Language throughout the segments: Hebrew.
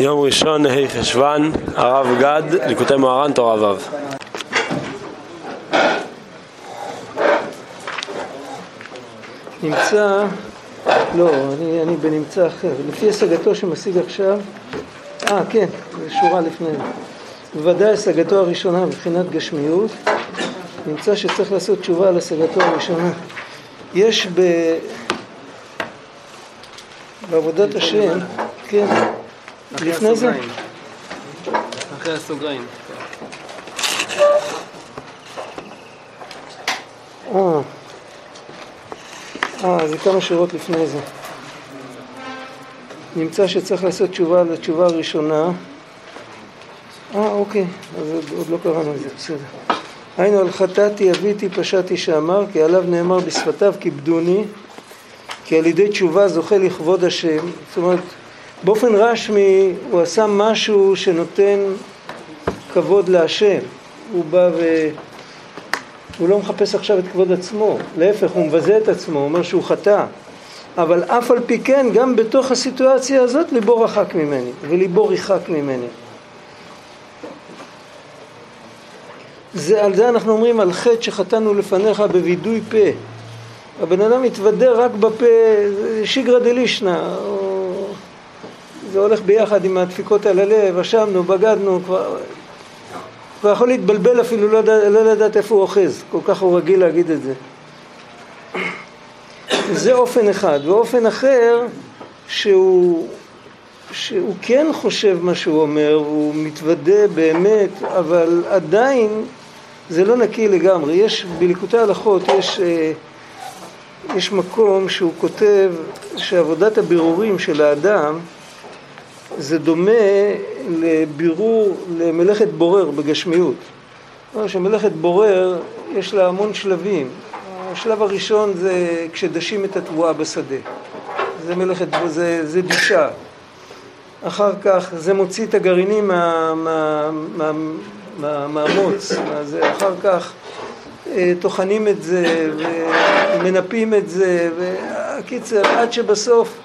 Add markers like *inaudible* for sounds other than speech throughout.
יום ראשון, ה' חשוון, הרב גד, ליקוטי מוהר"ן, תורה ו'. נמצא, לא, אני, אני בנמצא אחר, לפי השגתו שמשיג עכשיו, אה כן, שורה לפני בוודאי השגתו הראשונה מבחינת גשמיות, נמצא שצריך לעשות תשובה על השגתו הראשונה. יש ב... בעבודת השם, כן, לפני זה? אחרי הסוגריים. אה, אה, זה כמה שורות לפני זה. נמצא שצריך לעשות תשובה לתשובה הראשונה. אה, אוקיי, אז עוד, עוד לא קראנו את זה, בסדר. היינו על חטאתי, אביתי, פשעתי שאמר, כי עליו נאמר בשפתיו כיבדוני, כי על ידי תשובה זוכה לכבוד השם. זאת אומרת, באופן רשמי הוא עשה משהו שנותן כבוד להשם. הוא בא ו... הוא לא מחפש עכשיו את כבוד עצמו, להפך, הוא מבזה את עצמו, הוא אומר שהוא חטא. אבל אף על פי כן, גם בתוך הסיטואציה הזאת, ליבו רחק ממני, וליבו ריחק ממני. זה, על זה אנחנו אומרים על חטא שחטאנו לפניך בווידוי פה. הבן אדם מתוודה רק בפה, שיגרא דלישנא, זה הולך ביחד עם הדפיקות על הלב, אשמנו, בגדנו, כבר, כבר יכול להתבלבל אפילו, לא, לא לדעת איפה הוא אוחז, כל כך הוא רגיל להגיד את זה. זה אופן אחד, ואופן אחר שהוא, שהוא כן חושב מה שהוא אומר, הוא מתוודה באמת, אבל עדיין זה לא נקי לגמרי. יש, בליקוטי הלכות יש, אה, יש מקום שהוא כותב שעבודת הבירורים של האדם זה דומה לבירור, למלאכת בורר בגשמיות. זאת שמלאכת בורר יש לה המון שלבים. השלב הראשון זה כשדשים את התבואה בשדה. זה מלאכת, זה, זה דישה. אחר כך זה מוציא את הגרעינים מה, מה, מה, מה, מהמוץ. מה, אחר כך טוחנים את זה ומנפים את זה. והקיצר, עד שבסוף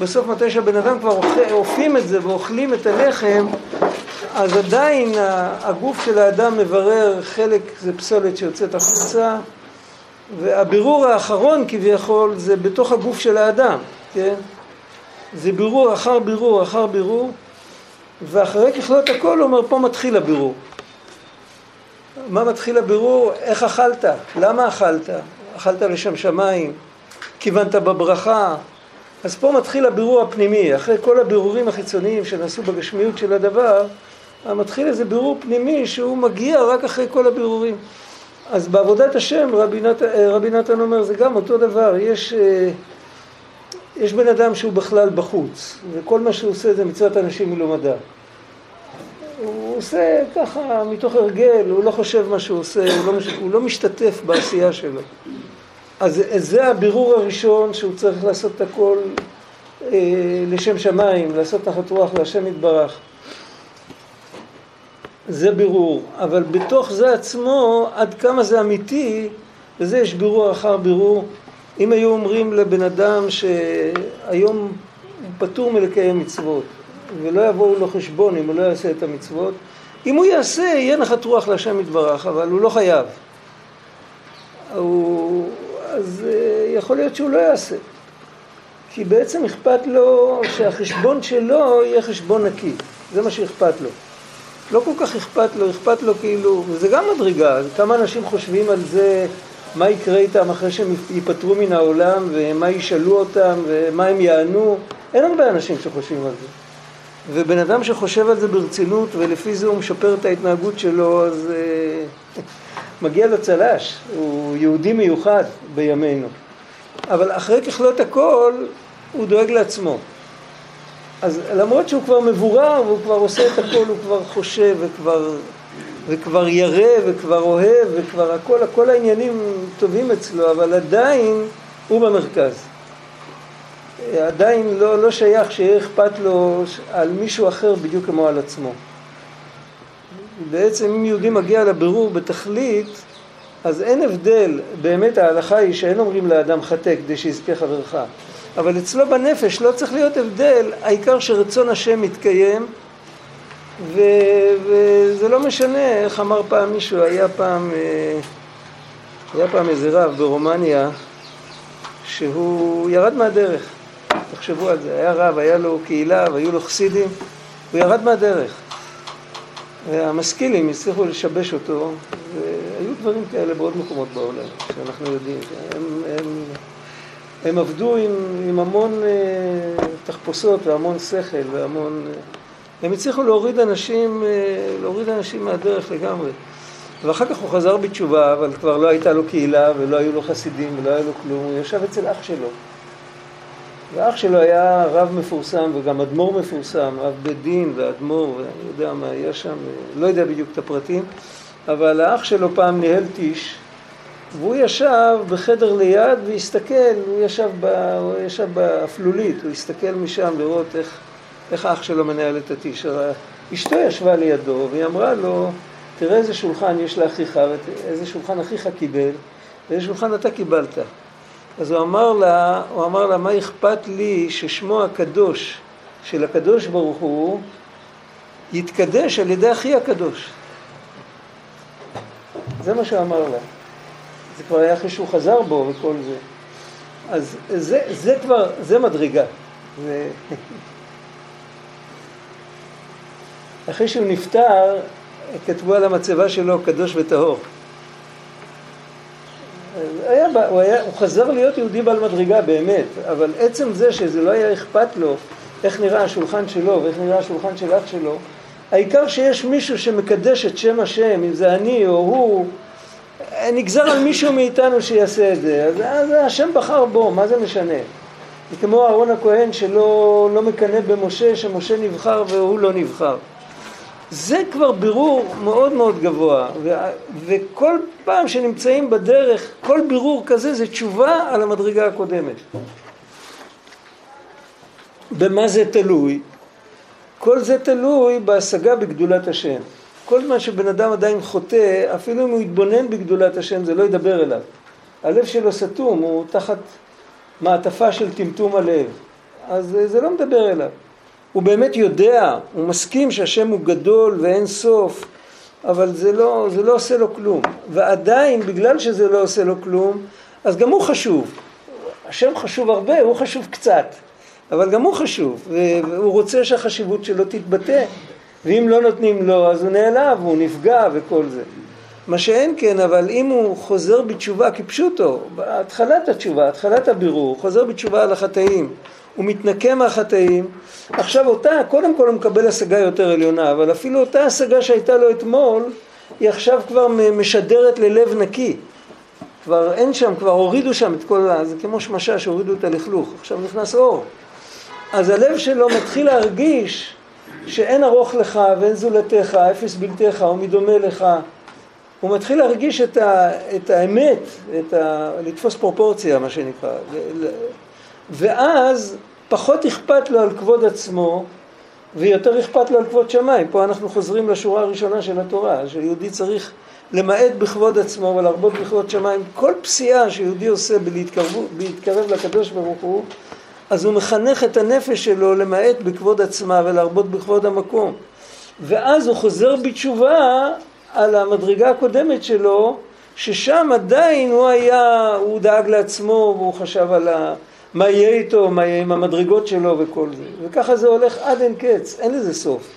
בסוף מתי שהבן אדם כבר אופים את זה ואוכלים את הלחם, אז עדיין הגוף של האדם מברר חלק זה פסולת שיוצאת החוצה, והבירור האחרון כביכול זה בתוך הגוף של האדם, כן? זה בירור אחר בירור אחר בירור, ואחרי ככלות הכל הוא אומר פה מתחיל הבירור. מה מתחיל הבירור? איך אכלת? למה אכלת? אכלת לשם שמיים? כיוונת בברכה? אז פה מתחיל הבירור הפנימי, אחרי כל הבירורים החיצוניים שנעשו בגשמיות של הדבר, מתחיל איזה בירור פנימי שהוא מגיע רק אחרי כל הבירורים. אז בעבודת השם רבי, נת, רבי נתן אומר זה גם אותו דבר, יש, אה, יש בן אדם שהוא בכלל בחוץ וכל מה שהוא עושה זה מצוות אנשים מלומדה. הוא עושה ככה מתוך הרגל, הוא לא חושב מה שהוא עושה, הוא לא, הוא לא משתתף בעשייה שלו. אז זה הבירור הראשון שהוא צריך לעשות את הכל אה, לשם שמיים, לעשות תחת רוח להשם יתברך. זה בירור, אבל בתוך זה עצמו, עד כמה זה אמיתי, וזה יש בירור אחר בירור. אם היו אומרים לבן אדם שהיום הוא פטור מלקיים מצוות, ולא יבואו לו חשבון אם הוא לא יעשה את המצוות, אם הוא יעשה, יהיה נחת רוח להשם יתברך, אבל הוא לא חייב. הוא, אז אה, יכול להיות שהוא לא יעשה. כי בעצם אכפת לו שהחשבון שלו יהיה חשבון נקי, זה מה שאכפת לו. לא כל כך אכפת לו, אכפת לו כאילו, וזה גם מדרגה, כמה אנשים חושבים על זה, מה יקרה איתם אחרי שהם ייפטרו מן העולם, ומה ישאלו אותם, ומה הם יענו, אין הרבה אנשים שחושבים על זה. ובן אדם שחושב על זה ברצינות, ולפי זה הוא משפר את ההתנהגות שלו, אז... אה, *laughs* מגיע לו צל"ש, הוא יהודי מיוחד בימינו. אבל אחרי ככלות הכל, הוא דואג לעצמו. אז למרות שהוא כבר מבורר והוא כבר עושה את הכל, הוא כבר חושב וכבר, וכבר ירא וכבר אוהב וכבר הכל, הכל העניינים טובים אצלו, אבל עדיין הוא במרכז. עדיין לא, לא שייך שיהיה אכפת לו על מישהו אחר בדיוק כמו על עצמו. בעצם אם יהודי מגיע לבירור בתכלית, אז אין הבדל, באמת ההלכה היא שאין אומרים לאדם חטא כדי שיזכה חברך. אבל אצלו בנפש לא צריך להיות הבדל, העיקר שרצון השם מתקיים ו, וזה לא משנה, איך אמר פעם מישהו, היה פעם, אה, היה פעם איזה רב ברומניה שהוא ירד מהדרך, תחשבו על זה, היה רב, היה לו קהילה והיו לו חסידים, הוא ירד מהדרך והמשכילים הצליחו לשבש אותו והיו דברים כאלה בעוד מקומות בעולם שאנחנו יודעים, הם, הם, הם עבדו עם, עם המון אה, תחפושות והמון שכל והמון... אה, הם הצליחו להוריד אנשים, אה, להוריד אנשים מהדרך לגמרי. ואחר כך הוא חזר בתשובה, אבל כבר לא הייתה לו קהילה ולא היו לו חסידים ולא היה לו כלום, הוא ישב אצל אח שלו. ואח שלו היה רב מפורסם וגם אדמו"ר מפורסם, אב בית דין ואדמו"ר, ואני יודע מה היה שם, לא יודע בדיוק את הפרטים, אבל האח שלו פעם ניהל טיש, והוא ישב בחדר ליד והסתכל, הוא ישב, ב, הוא ישב באפלולית, הוא הסתכל משם לראות איך, איך האח שלו מנהל את הטיש. אשתו ישבה לידו והיא אמרה לו, תראה איזה שולחן יש לאחיך, ואיזה שולחן אחיך קיבל, ואיזה שולחן אתה קיבלת. אז הוא אמר לה, הוא אמר לה, מה אכפת לי ששמו הקדוש של הקדוש ברוך הוא יתקדש על ידי אחי הקדוש. זה מה שהוא אמר לה. זה כבר היה אחרי שהוא חזר בו וכל זה. אז זה, זה כבר, זה מדרגה. זה... *laughs* אחרי שהוא נפטר, כתבו על המצבה שלו קדוש וטהור. היה, הוא, היה, הוא חזר להיות יהודי בעל מדרגה באמת, אבל עצם זה שזה לא היה אכפת לו איך נראה השולחן שלו ואיך נראה השולחן של אח שלו, העיקר שיש מישהו שמקדש את שם השם, אם זה אני או הוא, נגזר על מישהו מאיתנו שיעשה את זה, אז, אז השם בחר בו, מה זה משנה? זה כמו אהרון הכהן שלא לא מקנא במשה, שמשה נבחר והוא לא נבחר. זה כבר בירור מאוד מאוד גבוה, ו- וכל פעם שנמצאים בדרך, כל בירור כזה זה תשובה על המדרגה הקודמת. במה זה תלוי? כל זה תלוי בהשגה בגדולת השם. כל זמן שבן אדם עדיין חוטא, אפילו אם הוא יתבונן בגדולת השם, זה לא ידבר אליו. הלב שלו סתום, הוא תחת מעטפה של טמטום הלב. אז זה לא מדבר אליו. הוא באמת יודע, הוא מסכים שהשם הוא גדול ואין סוף, אבל זה לא, זה לא עושה לו כלום. ועדיין, בגלל שזה לא עושה לו כלום, אז גם הוא חשוב. השם חשוב הרבה, הוא חשוב קצת. אבל גם הוא חשוב, והוא רוצה שהחשיבות שלו תתבטא. ואם לא נותנים לו, אז הוא נעלב, הוא נפגע וכל זה. מה שאין כן, אבל אם הוא חוזר בתשובה כפשוטו, בהתחלת התשובה, התחלת הבירור, חוזר בתשובה על החטאים, הוא מתנקה מהחטאים, עכשיו אותה, קודם כל הוא מקבל השגה יותר עליונה, אבל אפילו אותה השגה שהייתה לו אתמול, היא עכשיו כבר משדרת ללב נקי. כבר אין שם, כבר הורידו שם את כל ה... זה כמו שמשה שהורידו את הלכלוך, עכשיו נכנס אור. אז הלב שלו מתחיל להרגיש שאין ארוך לך ואין זולתך, אפס בלתך ומדומה לך. הוא מתחיל להרגיש את, ה, את האמת, את ה, לתפוס פרופורציה, מה שנקרא. ואז פחות אכפת לו על כבוד עצמו ויותר אכפת לו על כבוד שמיים. פה אנחנו חוזרים לשורה הראשונה של התורה, שיהודי צריך למעט בכבוד עצמו ולהרבות בכבוד שמיים. כל פסיעה שיהודי עושה בלהתקרב לקדוש ברוך הוא, אז הוא מחנך את הנפש שלו למעט בכבוד עצמה ולהרבות בכבוד המקום. ואז הוא חוזר בתשובה על המדרגה הקודמת שלו, ששם עדיין הוא היה, הוא דאג לעצמו והוא חשב על ה... מה יהיה איתו, מה יהיה עם המדרגות שלו וכל זה. וככה זה הולך עד אין קץ, אין לזה סוף.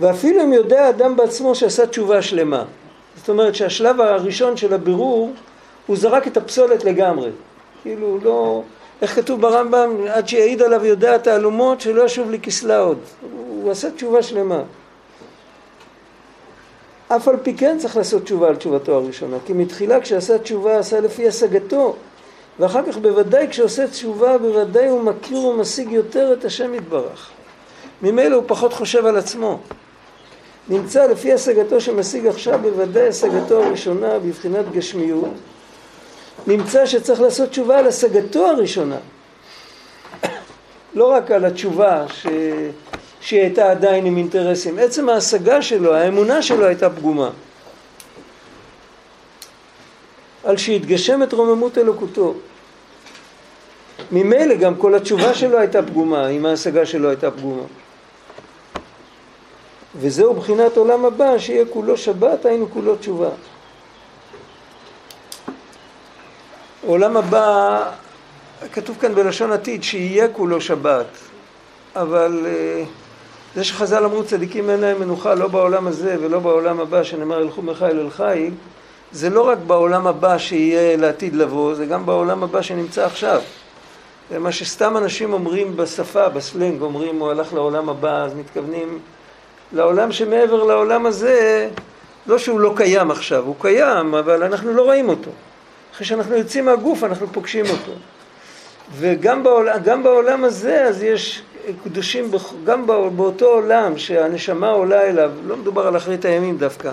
ואפילו אם יודע אדם בעצמו שעשה תשובה שלמה. זאת אומרת שהשלב הראשון של הבירור, הוא זרק את הפסולת לגמרי. כאילו לא... איך כתוב ברמב"ם? עד שיעיד עליו יודע תעלומות שלא ישוב לכסלה עוד. הוא עשה תשובה שלמה. אף על פי כן צריך לעשות תשובה על תשובתו הראשונה, כי מתחילה כשעשה תשובה עשה לפי השגתו, ואחר כך בוודאי כשעושה תשובה בוודאי הוא מכיר ומשיג יותר את השם יתברך. ממילא הוא פחות חושב על עצמו. נמצא לפי השגתו שמשיג עכשיו בוודאי השגתו הראשונה בבחינת גשמיות, נמצא שצריך לעשות תשובה על השגתו הראשונה. *coughs* לא רק על התשובה ש... שהיא הייתה עדיין עם אינטרסים, עצם ההשגה שלו, האמונה שלו הייתה פגומה. על שיתגשם את רוממות אלוקותו. ממילא גם כל התשובה שלו הייתה פגומה, אם ההשגה שלו הייתה פגומה. וזהו בחינת עולם הבא, שיהיה כולו שבת, היינו כולו תשובה. עולם הבא, כתוב כאן בלשון עתיד, שיהיה כולו שבת, אבל אה, זה שחז"ל אמרו צדיקים אין להם מנוחה לא בעולם הזה ולא בעולם הבא, שנאמר ילכו מחיל אל חיל, זה לא רק בעולם הבא שיהיה לעתיד לבוא, זה גם בעולם הבא שנמצא עכשיו. זה מה שסתם אנשים אומרים בשפה, בסלנג, אומרים הוא הלך לעולם הבא, אז מתכוונים לעולם שמעבר לעולם הזה, לא שהוא לא קיים עכשיו, הוא קיים, אבל אנחנו לא רואים אותו. אחרי שאנחנו יוצאים מהגוף אנחנו פוגשים אותו. וגם בעולם, בעולם הזה אז יש קדושים, גם באותו עולם שהנשמה עולה אליו, לא מדובר על אחרית הימים דווקא.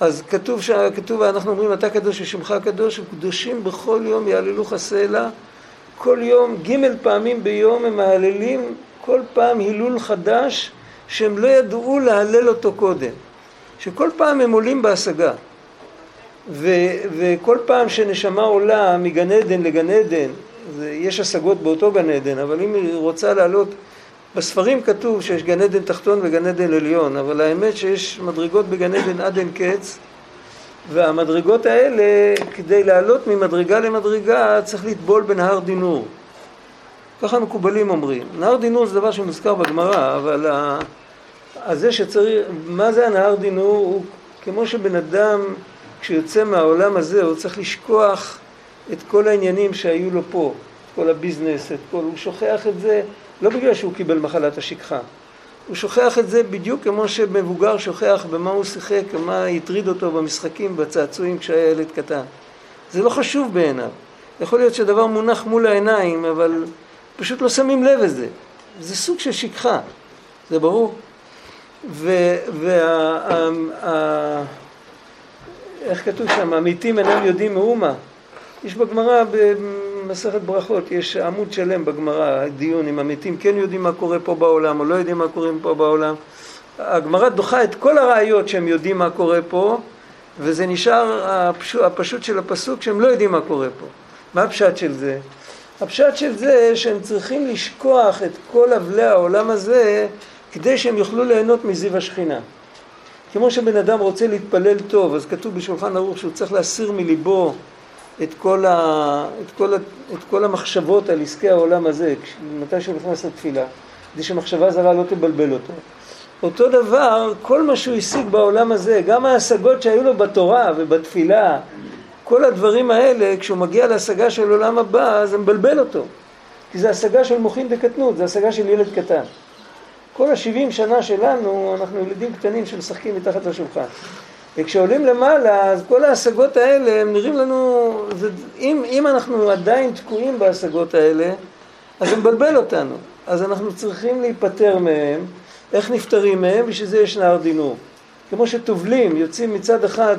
אז כתוב, כתוב, אנחנו אומרים אתה קדוש ושמך קדוש, וקדושים בכל יום יעללוך סלע, כל יום, ג' פעמים ביום הם מהללים כל פעם הילול חדש שהם לא ידעו להלל אותו קודם. שכל פעם הם עולים בהשגה. ו, וכל פעם שנשמה עולה מגן עדן לגן עדן, זה, יש השגות באותו גן עדן, אבל אם היא רוצה לעלות, בספרים כתוב שיש גן עדן תחתון וגן עדן עליון, אבל האמת שיש מדרגות בגן עדן עד אין קץ, והמדרגות האלה, כדי לעלות ממדרגה למדרגה, צריך לטבול בנהר דינור. ככה מקובלים אומרים. נהר דינור זה דבר שמוזכר בגמרא, אבל ה... זה שצריך, מה זה הנהר דינור? הוא כמו שבן אדם כשיוצא מהעולם הזה הוא צריך לשכוח את כל העניינים שהיו לו פה, את כל הביזנס, את כל, הוא שוכח את זה לא בגלל שהוא קיבל מחלת השכחה, הוא שוכח את זה בדיוק כמו שמבוגר שוכח במה הוא שיחק, מה הטריד אותו במשחקים, בצעצועים כשהיה ילד קטן. זה לא חשוב בעיניו. יכול להיות שהדבר מונח מול העיניים, אבל פשוט לא שמים לב לזה. זה סוג של שכחה, זה ברור. ו... וה... איך כתוב שם? המתים אינם יודעים מאומה. יש בגמרא, במסכת ברכות, יש עמוד שלם בגמרא, דיון אם המתים כן יודעים מה קורה פה בעולם או לא יודעים מה קורה פה בעולם. הגמרא דוחה את כל הראיות שהם יודעים מה קורה פה, וזה נשאר הפשוט, הפשוט של הפסוק שהם לא יודעים מה קורה פה. מה הפשט של זה? הפשט של זה שהם צריכים לשכוח את כל אבלי העולם הזה כדי שהם יוכלו ליהנות מזיו השכינה. כמו שבן אדם רוצה להתפלל טוב, אז כתוב בשולחן ערוך שהוא צריך להסיר מליבו את כל, ה, את, כל ה, את כל המחשבות על עסקי העולם הזה, מתי שהוא נכנס לתפילה, כדי שמחשבה זרה לא תבלבל אותו. אותו דבר, כל מה שהוא השיג בעולם הזה, גם ההשגות שהיו לו בתורה ובתפילה, כל הדברים האלה, כשהוא מגיע להשגה של עולם הבא, זה מבלבל אותו. כי זה השגה של מוחין דקטנות, זה השגה של ילד קטן. כל השבעים שנה שלנו, אנחנו ילדים קטנים שמשחקים מתחת לשולחן. וכשעולים למעלה, אז כל ההשגות האלה, הם נראים לנו, זה, אם, אם אנחנו עדיין תקועים בהשגות האלה, אז זה מבלבל אותנו. אז אנחנו צריכים להיפטר מהם. איך נפטרים מהם? בשביל זה יש נהר דינור. כמו שטובלים, יוצאים מצד אחד,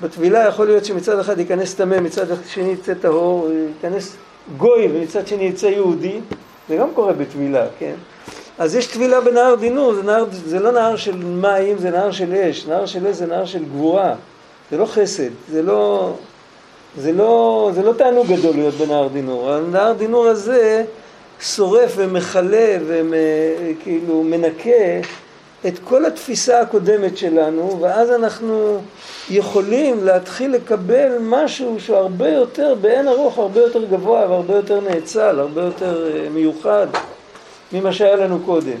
בטבילה יכול להיות שמצד אחד ייכנס טמא, מצד שני יצא טהור, ייכנס גוי ומצד שני יצא יהודי, זה גם קורה בטבילה, כן? אז יש טבילה בנהר דינור, זה, נהר, זה לא נהר של מים, זה נהר של אש. נהר של אש זה נהר של גבורה. זה לא חסד, זה לא, זה לא, זה לא תענוג גדול להיות בנהר דינור. הנהר דינור הזה שורף ומכלה וכאילו מנקה את כל התפיסה הקודמת שלנו, ואז אנחנו יכולים להתחיל לקבל משהו שהוא הרבה יותר, באין ארוך, הרבה יותר גבוה והרבה יותר נאצל, הרבה יותר אה, מיוחד. ממה שהיה לנו קודם.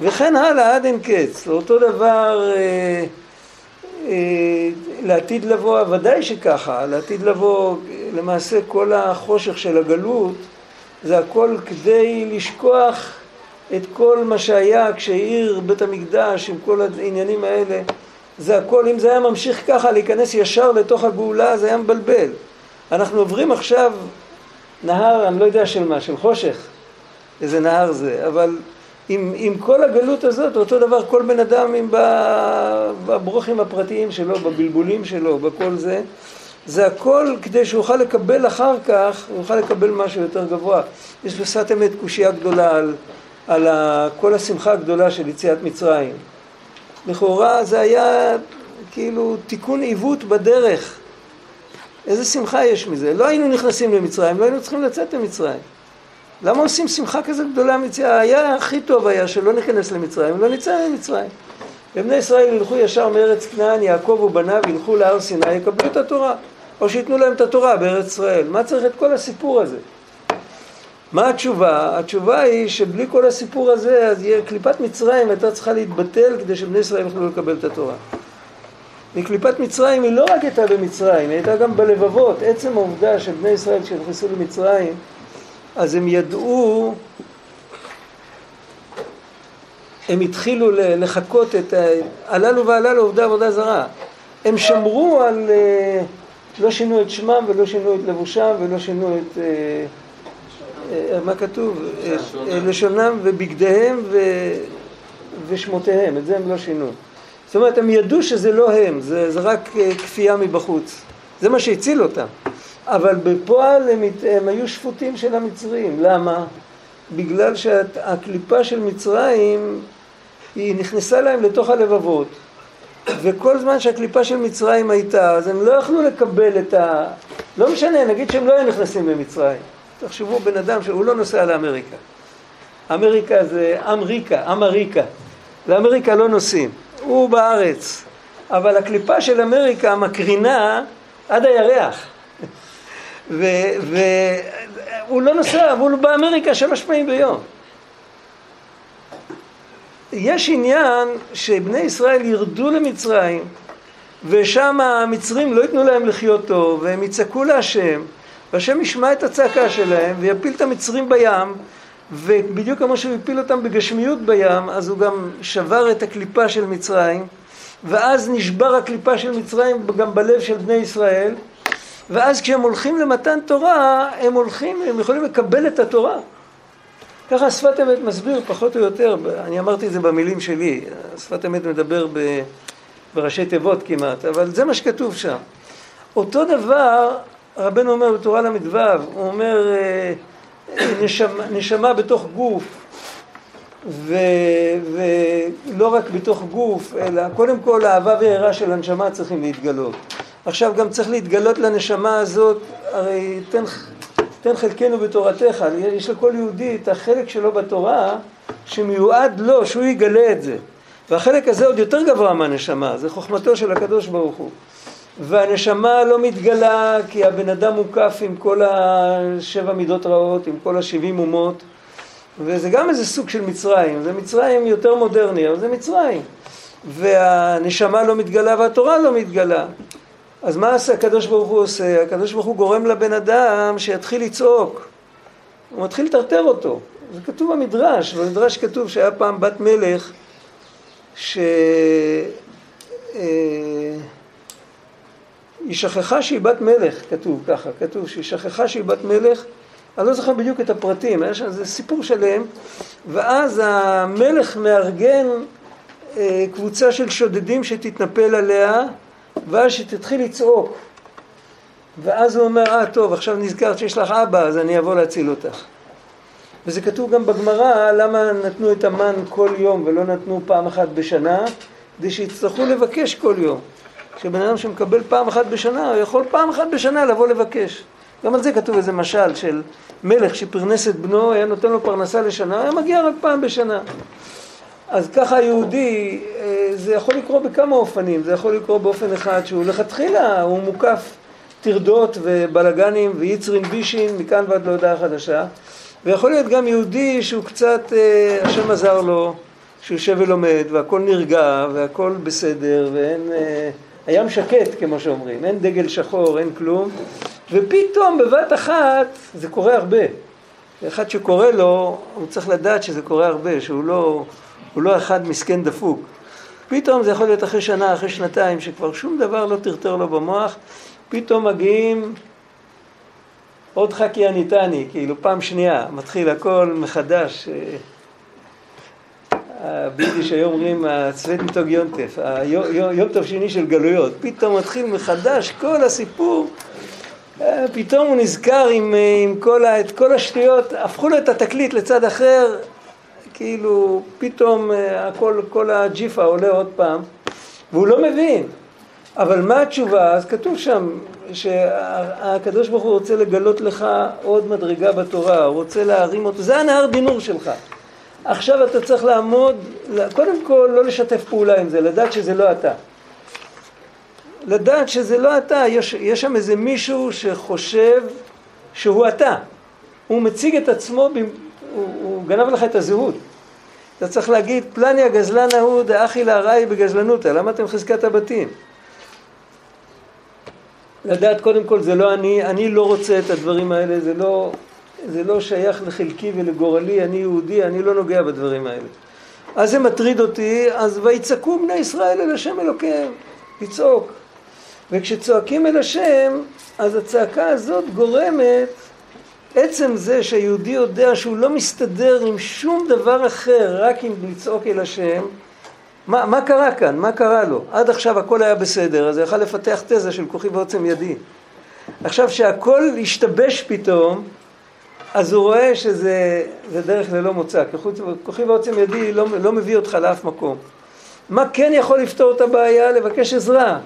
וכן הלאה עד אין קץ. אותו דבר אה, אה, לעתיד לבוא, ודאי שככה, לעתיד לבוא למעשה כל החושך של הגלות זה הכל כדי לשכוח את כל מה שהיה כשהעיר בית המקדש עם כל העניינים האלה זה הכל, אם זה היה ממשיך ככה להיכנס ישר לתוך הגאולה זה היה מבלבל. אנחנו עוברים עכשיו נהר, אני לא יודע של מה, של חושך איזה נהר זה, אבל עם, עם כל הגלות הזאת, אותו דבר כל בן אדם עם בברוכים הפרטיים שלו, בבלבולים שלו, בכל זה, זה הכל כדי שהוא יוכל לקבל אחר כך, הוא יוכל לקבל משהו יותר גבוה. יש בשפת אמת קושייה גדולה על, על ה, כל השמחה הגדולה של יציאת מצרים. לכאורה זה היה כאילו תיקון עיוות בדרך. איזה שמחה יש מזה? לא היינו נכנסים למצרים, לא היינו צריכים לצאת למצרים. למה עושים שמחה כזאת גדולה מציאה? היה הכי טוב היה שלא ניכנס למצרים, ולא נצא למצרים. ובני ישראל ילכו ישר מארץ כנען, יעקב ובניו ילכו להר סיני, יקבלו את התורה. או שייתנו להם את התורה בארץ ישראל. מה צריך את כל הסיפור הזה? מה התשובה? התשובה היא שבלי כל הסיפור הזה, אז קליפת מצרים הייתה צריכה להתבטל כדי שבני ישראל יוכלו לקבל את התורה. וקליפת מצרים היא לא רק הייתה במצרים, היא הייתה גם בלבבות. עצם העובדה שבני ישראל כשנכנסו למצרים, אז הם ידעו, הם התחילו לחקות את ה... הללו והללו עובדי עבודה זרה. הם שמרו על... אה, לא שינו את שמם ולא שינו את לבושם ולא שינו את... אה, אה, מה כתוב? לשונם ובגדיהם ושמותיהם, את זה הם לא שינו. זאת אומרת, הם ידעו שזה לא הם, זה, זה רק כפייה מבחוץ. זה מה שהציל אותם. אבל בפועל הם, הם היו שפוטים של המצרים. למה? בגלל שהקליפה של מצרים היא נכנסה להם לתוך הלבבות. וכל זמן שהקליפה של מצרים הייתה, אז הם לא יכלו לקבל את ה... לא משנה, נגיד שהם לא היו נכנסים למצרים. תחשבו בן אדם שהוא לא נוסע לאמריקה. אמריקה זה אמריקה, אמריקה. לאמריקה לא נוסעים, הוא בארץ. אבל הקליפה של אמריקה מקרינה עד הירח. והוא לא נוסע, אבל הוא באמריקה שלוש פעמים ביום. יש עניין שבני ישראל ירדו למצרים ושם המצרים לא ייתנו להם לחיות טוב והם יצעקו להשם והשם ישמע את הצעקה שלהם ויפיל את המצרים בים ובדיוק כמו שהוא הפיל אותם בגשמיות בים אז הוא גם שבר את הקליפה של מצרים ואז נשבר הקליפה של מצרים גם בלב של בני ישראל ואז כשהם הולכים למתן תורה הם הולכים, הם יכולים לקבל את התורה ככה השפת אמת מסביר פחות או יותר, אני אמרתי את זה במילים שלי, השפת אמת מדבר ב, בראשי תיבות כמעט, אבל זה מה שכתוב שם. אותו דבר רבנו אומר בתורה ל"ו, הוא אומר אה, נשמה, נשמה בתוך גוף, ו, ולא רק בתוך גוף, אלא קודם כל האהבה והערה של הנשמה צריכים להתגלות. עכשיו גם צריך להתגלות לנשמה הזאת, הרי תן תן חלקנו בתורתך, יש לכל יהודי את החלק שלו בתורה שמיועד לו, שהוא יגלה את זה. והחלק הזה עוד יותר גבוה מהנשמה, זה חוכמתו של הקדוש ברוך הוא. והנשמה לא מתגלה כי הבן אדם מוקף עם כל השבע מידות רעות, עם כל השבעים אומות, וזה גם איזה סוג של מצרים, זה מצרים יותר מודרני, אבל זה מצרים. והנשמה לא מתגלה והתורה לא מתגלה. אז מה עשה הקדוש ברוך הוא עושה? הקדוש ברוך הוא גורם לבן אדם שיתחיל לצעוק. הוא מתחיל לטרטר אותו. זה כתוב במדרש, במדרש כתוב שהיה פעם בת מלך ש... אה, היא שכחה שהיא בת מלך, כתוב ככה, כתוב שהיא שכחה שהיא בת מלך, אני לא זוכר בדיוק את הפרטים, היה שם, זה סיפור שלם, ואז המלך מארגן אה, קבוצה של שודדים שתתנפל עליה ואז שתתחיל לצעוק. ואז הוא אומר, אה טוב, עכשיו נזכרת שיש לך אבא, אז אני אבוא להציל אותך. וזה כתוב גם בגמרא, למה נתנו את המן כל יום ולא נתנו פעם אחת בשנה? כדי שיצטרכו לבקש כל יום. כשבן אדם שמקבל פעם אחת בשנה, הוא יכול פעם אחת בשנה לבוא לבקש. גם על זה כתוב איזה משל של מלך שפרנס את בנו, היה נותן לו פרנסה לשנה, היה מגיע רק פעם בשנה. אז ככה היהודי, אה, זה יכול לקרות בכמה אופנים, זה יכול לקרות באופן אחד שהוא לכתחילה, הוא מוקף טרדות ובלגנים ויצרין בישין מכאן ועד להודעה חדשה, ויכול להיות גם יהודי שהוא קצת, אה, השם עזר לו, שהוא יושב ולומד והכל נרגע והכל בסדר ואין, אה, הים שקט כמו שאומרים, אין דגל שחור, אין כלום, ופתאום בבת אחת, זה קורה הרבה, אחד שקורה לו, הוא צריך לדעת שזה קורה הרבה, שהוא לא... הוא לא אחד מסכן דפוק. פתאום זה יכול להיות אחרי שנה, אחרי שנתיים, שכבר שום דבר לא טרטר לו במוח, פתאום מגיעים עוד חכי הניתני, כאילו פעם שנייה, מתחיל הכל מחדש. ביידיש היום אומרים הצוות מתוג יונטף, יום טוב שני של גלויות, פתאום מתחיל מחדש כל הסיפור, פתאום הוא נזכר עם, עם כל, את כל השטויות, הפכו לו את התקליט לצד אחר, כאילו פתאום אה, הכל, כל הג'יפה עולה עוד פעם, והוא לא מבין. אבל מה התשובה? אז כתוב שם שהקדוש ברוך הוא רוצה לגלות לך עוד מדרגה בתורה, הוא רוצה להרים אותו, זה הנהר דינור שלך. עכשיו אתה צריך לעמוד, קודם כל לא לשתף פעולה עם זה, לדעת שזה לא אתה. לדעת שזה לא אתה, יש, יש שם איזה מישהו שחושב שהוא אתה. הוא מציג את עצמו, הוא, הוא גנב לך את הזהות. אתה צריך להגיד, פלני הגזלן ההוא דאחי לארעי בגזלנותא, למה אתם חזקת הבתים? לדעת קודם כל זה לא אני, אני לא רוצה את הדברים האלה, זה לא, זה לא שייך לחלקי ולגורלי, אני יהודי, אני לא נוגע בדברים האלה. אז זה מטריד אותי, אז ויצעקו בני ישראל אל השם אלוקיהם, לצעוק. וכשצועקים אל השם, אז הצעקה הזאת גורמת, עצם זה שהיהודי יודע שהוא לא מסתדר עם שום דבר אחר, רק עם לצעוק אל השם, מה, מה קרה כאן? מה קרה לו? עד עכשיו הכל היה בסדר, אז הוא יכל לפתח תזה של כוחי ועוצם ידי. עכשיו שהכל השתבש פתאום, אז הוא רואה שזה דרך ללא מוצא. כוחי ועוצם ידי לא, לא מביא אותך לאף מקום. מה כן יכול לפתור את הבעיה? לבקש עזרה.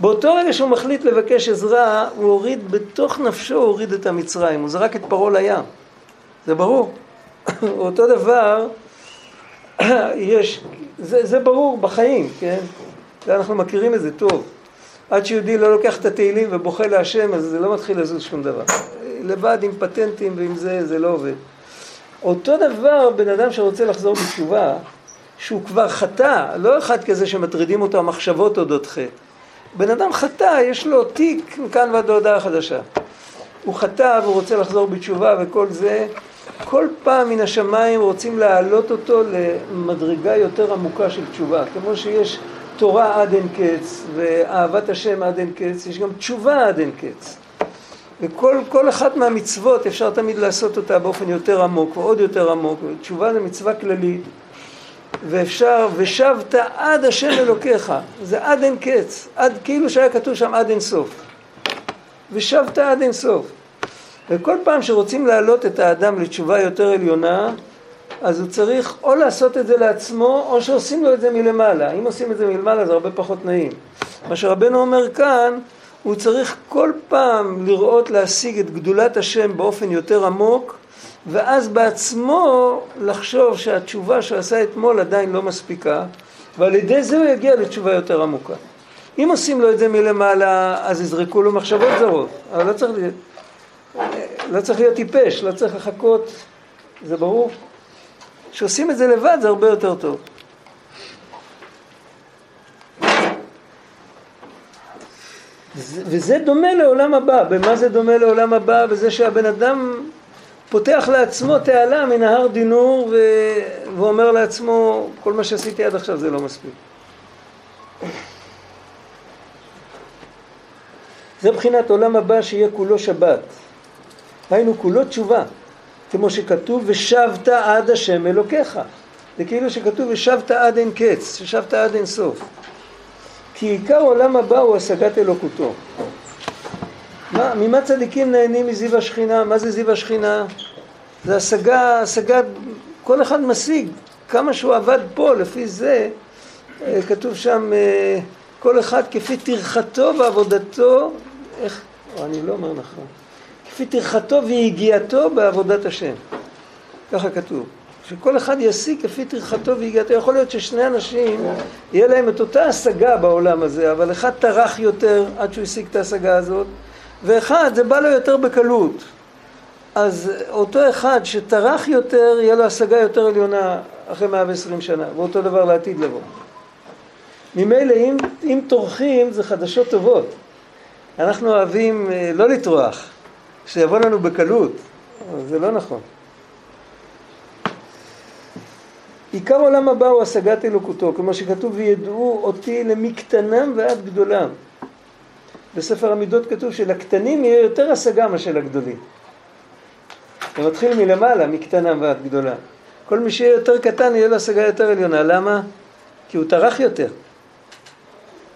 באותו רגע שהוא מחליט לבקש עזרה, הוא הוריד בתוך נפשו, הוא הוריד את המצרים, הוא זרק את פרעה לים. זה ברור. *laughs* אותו דבר, *clears throat* יש, זה, זה ברור בחיים, כן? אנחנו מכירים את זה טוב. עד שיהודי לא לוקח את התהילים ובוכה להשם, אז זה לא מתחיל לזוז שום דבר. לבד עם פטנטים ועם זה, זה לא עובד. אותו דבר בן אדם שרוצה לחזור בתשובה, שהוא כבר חטא, לא אחד כזה שמטרידים אותו המחשבות אודות חטא. בן אדם חטא, יש לו תיק מכאן ועד להודעה חדשה. הוא חטא והוא רוצה לחזור בתשובה וכל זה, כל פעם מן השמיים רוצים להעלות אותו למדרגה יותר עמוקה של תשובה. כמו שיש תורה עד אין קץ ואהבת השם עד אין קץ, יש גם תשובה עד אין קץ. וכל אחת מהמצוות אפשר תמיד לעשות אותה באופן יותר עמוק ועוד יותר עמוק. תשובה זה מצווה כללית. ואפשר, ושבת עד השם אלוקיך, זה עד אין קץ, עד כאילו שהיה כתוב שם עד אין סוף. ושבת עד אין סוף. וכל פעם שרוצים להעלות את האדם לתשובה יותר עליונה, אז הוא צריך או לעשות את זה לעצמו, או שעושים לו את זה מלמעלה. אם עושים את זה מלמעלה זה הרבה פחות נעים. מה שרבנו אומר כאן, הוא צריך כל פעם לראות להשיג את גדולת השם באופן יותר עמוק, ואז בעצמו לחשוב שהתשובה שהוא עשה אתמול עדיין לא מספיקה, ועל ידי זה הוא יגיע לתשובה יותר עמוקה. אם עושים לו את זה מלמעלה, אז יזרקו לו מחשבות זרות, אבל לא צריך, לא צריך להיות טיפש, לא צריך לחכות, זה ברור. כשעושים את זה לבד זה הרבה יותר טוב. וזה דומה לעולם הבא. במה זה דומה לעולם הבא? בזה שהבן אדם פותח לעצמו תעלה מנהר דינור ו... ואומר לעצמו כל מה שעשיתי עד עכשיו זה לא מספיק. זה מבחינת עולם הבא שיהיה כולו שבת. היינו כולו תשובה, כמו שכתוב ושבת עד השם אלוקיך. זה כאילו שכתוב ושבת עד אין קץ, ששבת עד אין סוף. כי עיקר עולם הבא הוא השגת אלוקותו. מה, ממה צדיקים נהנים מזיו השכינה? מה זה זיו השכינה? זה השגה, השגה, כל אחד משיג כמה שהוא עבד פה, לפי זה אה, כתוב שם אה, כל אחד כפי טרחתו ועבודתו, איך, או, אני לא אומר נכון, כפי טרחתו ויגיעתו בעבודת השם, ככה כתוב. שכל אחד ישיג כפי טרחתו ויגיעתו. יכול להיות ששני אנשים, יהיה להם את אותה השגה בעולם הזה, אבל אחד טרח יותר עד שהוא השיג את ההשגה הזאת, ואחד זה בא לו יותר בקלות. אז אותו אחד שטרח יותר, יהיה לו השגה יותר עליונה אחרי 120 שנה, ואותו דבר לעתיד לבוא. ממילא אם, אם טורחים זה חדשות טובות. אנחנו אוהבים אה, לא לטרוח, שיבוא לנו בקלות, אבל זה לא נכון. עיקר עולם הבא הוא השגת אלוקותו, כמו שכתוב וידעו אותי למקטנם ועד גדולם. בספר המידות כתוב שלקטנים יהיה יותר השגה מאשר לגדולים. זה מתחיל מלמעלה, מקטנם ועד גדולה. כל מי שיהיה יותר קטן יהיה לו השגה יותר עליונה. למה? כי הוא טרח יותר.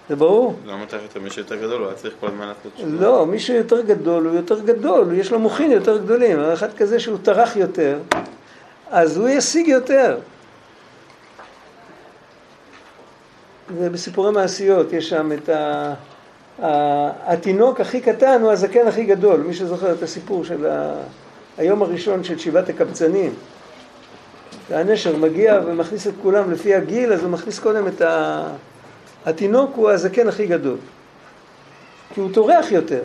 זה ברור. למה טרח יותר? מי שיותר גדול הוא היה צריך כל הזמן לעשות תשובה. לא, מי שיותר גדול הוא יותר גדול, יש לו מוחין יותר גדולים. אחד כזה שהוא טרח יותר, אז הוא ישיג יותר. ובסיפורי מעשיות יש שם את התינוק הכי קטן הוא הזקן הכי גדול, מי שזוכר את הסיפור של ה... היום הראשון של שבעת הקבצנים. הנשר מגיע ומכניס את כולם לפי הגיל, אז הוא מכניס קודם את ה... התינוק הוא הזקן הכי גדול. כי הוא טורח יותר.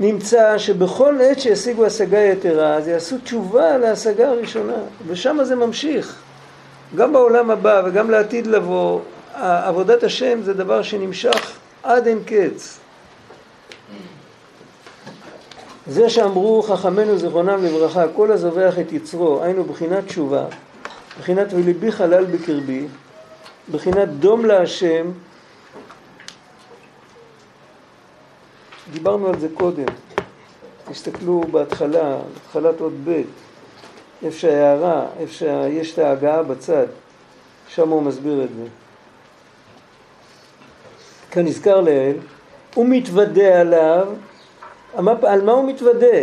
נמצא שבכל עת שישיגו השגה יתרה, אז יעשו תשובה להשגה הראשונה, ושם זה ממשיך. גם בעולם הבא וגם לעתיד לבוא, עבודת השם זה דבר שנמשך עד אין קץ. זה שאמרו חכמינו זיכרונם לברכה, כל הזובח את יצרו, היינו בחינת תשובה, בחינת וליבי חלל בקרבי, בחינת דום להשם, דיברנו על זה קודם, תסתכלו בהתחלה, התחלת עוד ב', איפה שההערה, איפה שיש את ההגעה בצד, שם הוא מסביר את זה. כנזכר לעיל, הוא מתוודה עליו, על מה הוא מתוודה?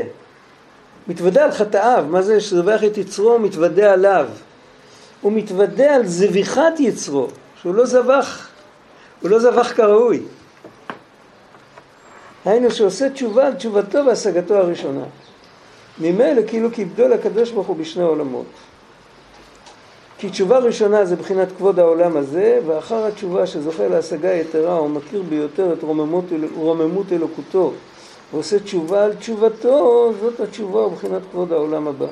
מתוודה על חטאיו, מה זה שזבח את יצרו, מתוודה עליו. הוא מתוודה על זביחת יצרו, שהוא לא זבח, הוא לא זבח כראוי. היינו שעושה תשובה על תשובתו והשגתו הראשונה. ממילא כאילו כיבדו לקדוש ברוך הוא בשני עולמות. כי תשובה ראשונה זה בחינת כבוד העולם הזה, ואחר התשובה שזוכה להשגה יתרה או מכיר ביותר את רוממות, רוממות אלוקותו ועושה תשובה על תשובתו, זאת התשובה ובחינת כבוד העולם הבא.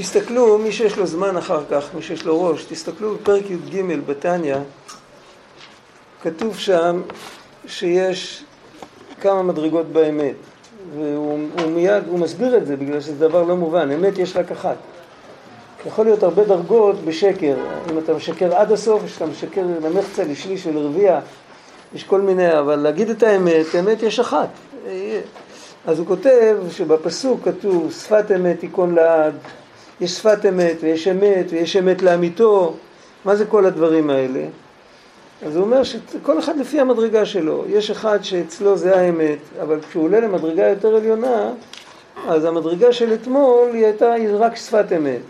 תסתכלו, מי שיש לו זמן אחר כך, מי שיש לו ראש, תסתכלו בפרק י"ג בתניא, כתוב שם שיש כמה מדרגות באמת, והוא מיד, הוא מסביר את זה בגלל שזה דבר לא מובן, אמת יש רק אחת. יכול להיות הרבה דרגות בשקר, אם אתה משקר עד הסוף, יש אתה משקר למחצה, לשליש ולרביע, יש כל מיני, אבל להגיד את האמת, אמת יש אחת. אז הוא כותב שבפסוק כתוב שפת אמת תיכון לעד, יש שפת אמת ויש אמת ויש אמת לאמיתו, מה זה כל הדברים האלה? אז הוא אומר שכל אחד לפי המדרגה שלו, יש אחד שאצלו זה האמת, אבל כשהוא עולה למדרגה יותר עליונה, אז המדרגה של אתמול היא הייתה רק שפת אמת.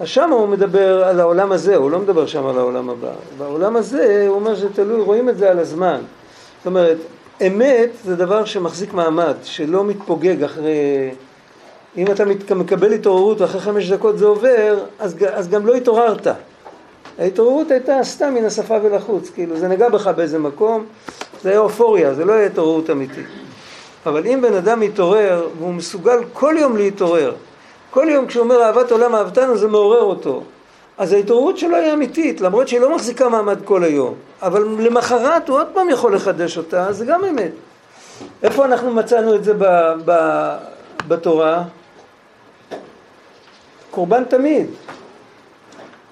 אז שם הוא מדבר על העולם הזה, הוא לא מדבר שם על העולם הבא. בעולם הזה הוא אומר שתלוי, רואים את זה על הזמן. זאת אומרת, אמת זה דבר שמחזיק מעמד, שלא מתפוגג אחרי... אם אתה מקבל התעוררות ואחרי חמש דקות זה עובר, אז, אז גם לא התעוררת. ההתעוררות הייתה סתם מן השפה ולחוץ, כאילו זה נגע בך באיזה מקום, זה היה אופוריה, זה לא היה התעוררות אמיתית. אבל אם בן אדם מתעורר והוא מסוגל כל יום להתעורר, כל יום כשהוא אומר אהבת עולם אהבתנו זה מעורר אותו, אז ההתעוררות שלו היא אמיתית, למרות שהיא לא מחזיקה מעמד כל היום, אבל למחרת הוא עוד פעם יכול לחדש אותה, זה גם אמת. איפה אנחנו מצאנו את זה ב, ב, בתורה? קורבן תמיד.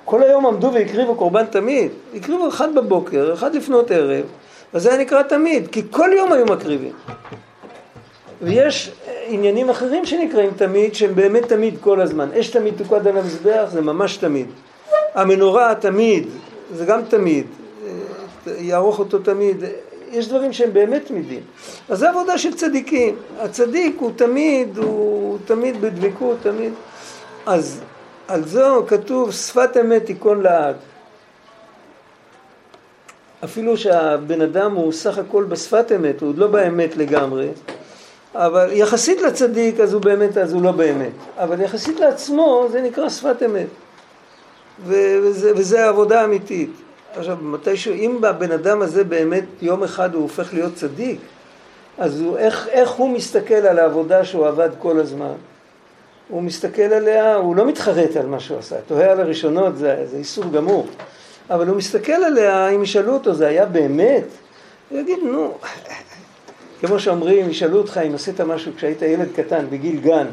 כל היום עמדו והקריבו קורבן תמיד. הקריבו אחד בבוקר, אחד לפנות ערב, אז זה היה נקרא תמיד, כי כל יום היו מקריבים. ויש עניינים אחרים שנקראים תמיד, שהם באמת תמיד כל הזמן. אש תמיד תוקד על המזבח, זה ממש תמיד. המנורה תמיד, זה גם תמיד. יערוך אותו תמיד. יש דברים שהם באמת תמידים. אז זו עבודה של צדיקים. הצדיק הוא תמיד, הוא תמיד בדבקות, תמיד. אז על זו כתוב שפת אמת תיכון לעד. אפילו שהבן אדם הוא סך הכל בשפת אמת, הוא עוד לא באמת לגמרי, אבל יחסית לצדיק אז הוא באמת, אז הוא לא באמת, אבל יחסית לעצמו זה נקרא שפת אמת, וזה, וזה עבודה אמיתית. עכשיו, מתישהו, אם הבן אדם הזה באמת יום אחד הוא הופך להיות צדיק, אז הוא, איך, איך הוא מסתכל על העבודה שהוא עבד כל הזמן? הוא מסתכל עליה, הוא לא מתחרט על מה שהוא עשה, תוהה על הראשונות זה, זה איסור גמור, אבל הוא מסתכל עליה, אם ישאלו אותו, זה היה באמת? הוא יגיד, נו, כמו שאומרים, ישאלו אותך אם עשית משהו כשהיית ילד קטן, בגיל גן,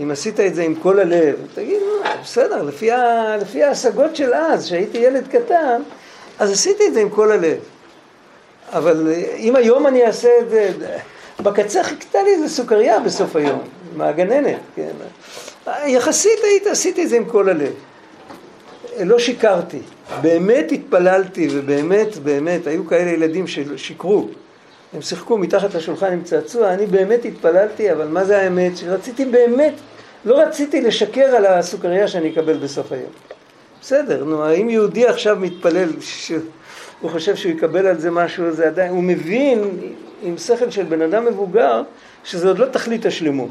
אם עשית את זה עם כל הלב, תגיד, נו, בסדר, לפי, ה, לפי ההשגות של אז, כשהייתי ילד קטן, אז עשיתי את זה עם כל הלב. אבל אם היום אני אעשה את זה, בקצה חיכתה לי איזה סוכריה בסוף היום. מהגננת, כן. יחסית היית, עשיתי את זה עם כל הלב. לא שיקרתי. באמת התפללתי, ובאמת, באמת, היו כאלה ילדים ששיקרו. הם שיחקו מתחת לשולחן עם צעצוע, אני באמת התפללתי, אבל מה זה האמת? שרציתי באמת, לא רציתי לשקר על הסוכריה שאני אקבל בסוף היום. בסדר, נו, האם יהודי עכשיו מתפלל, הוא חושב שהוא יקבל על זה משהו, זה עדיין, הוא מבין עם שכל של בן אדם מבוגר, שזה עוד לא תכלית השלמות.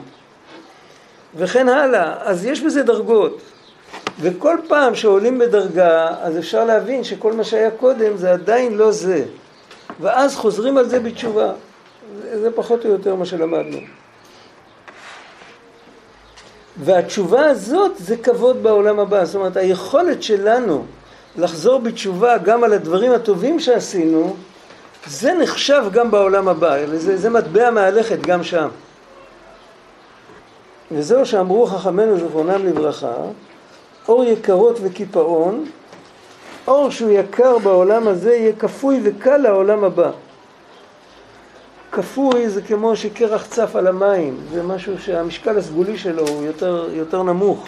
וכן הלאה, אז יש בזה דרגות. וכל פעם שעולים בדרגה, אז אפשר להבין שכל מה שהיה קודם זה עדיין לא זה. ואז חוזרים על זה בתשובה. זה פחות או יותר מה שלמדנו. והתשובה הזאת זה כבוד בעולם הבא. זאת אומרת, היכולת שלנו לחזור בתשובה גם על הדברים הטובים שעשינו, זה נחשב גם בעולם הבא. זה, זה מטבע מהלכת גם שם. וזהו שאמרו חכמינו זכרונם לברכה, אור יקרות וקיפאון, אור שהוא יקר בעולם הזה יהיה כפוי וקל לעולם הבא. כפוי זה כמו שקרח צף על המים, זה משהו שהמשקל הסגולי שלו הוא יותר, יותר נמוך.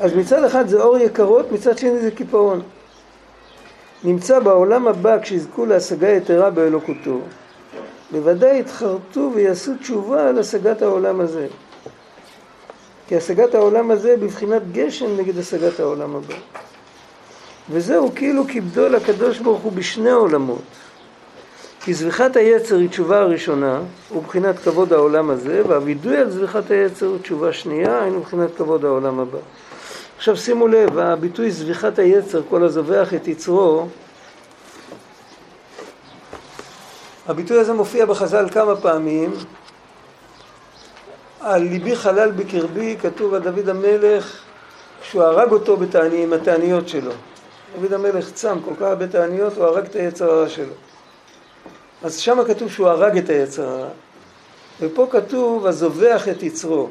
אז מצד אחד זה אור יקרות, מצד שני זה קיפאון. נמצא בעולם הבא כשיזכו להשגה יתרה באלוקותו, בוודאי יתחרטו ויעשו תשובה על השגת העולם הזה. כי השגת העולם הזה בבחינת גשם נגד השגת העולם הבא. וזהו כאילו כיבדו לקדוש ברוך הוא בשני עולמות. כי זביחת היצר היא תשובה הראשונה, ובחינת כבוד העולם הזה, והווידוי על זביחת היצר הוא תשובה שנייה, היינו מבחינת כבוד העולם הבא. עכשיו שימו לב, הביטוי זביחת היצר, כל הזובח את יצרו, הביטוי הזה מופיע בחז"ל כמה פעמים. על ליבי חלל בקרבי, כתוב על דוד המלך, כשהוא הרג אותו בתעני, עם התעניות שלו. דוד המלך צם כל כך הרבה תעניות, הוא הרג את היצר הרע שלו. אז שם כתוב שהוא הרג את היצר הרע. ופה כתוב, הזובח את יצרו.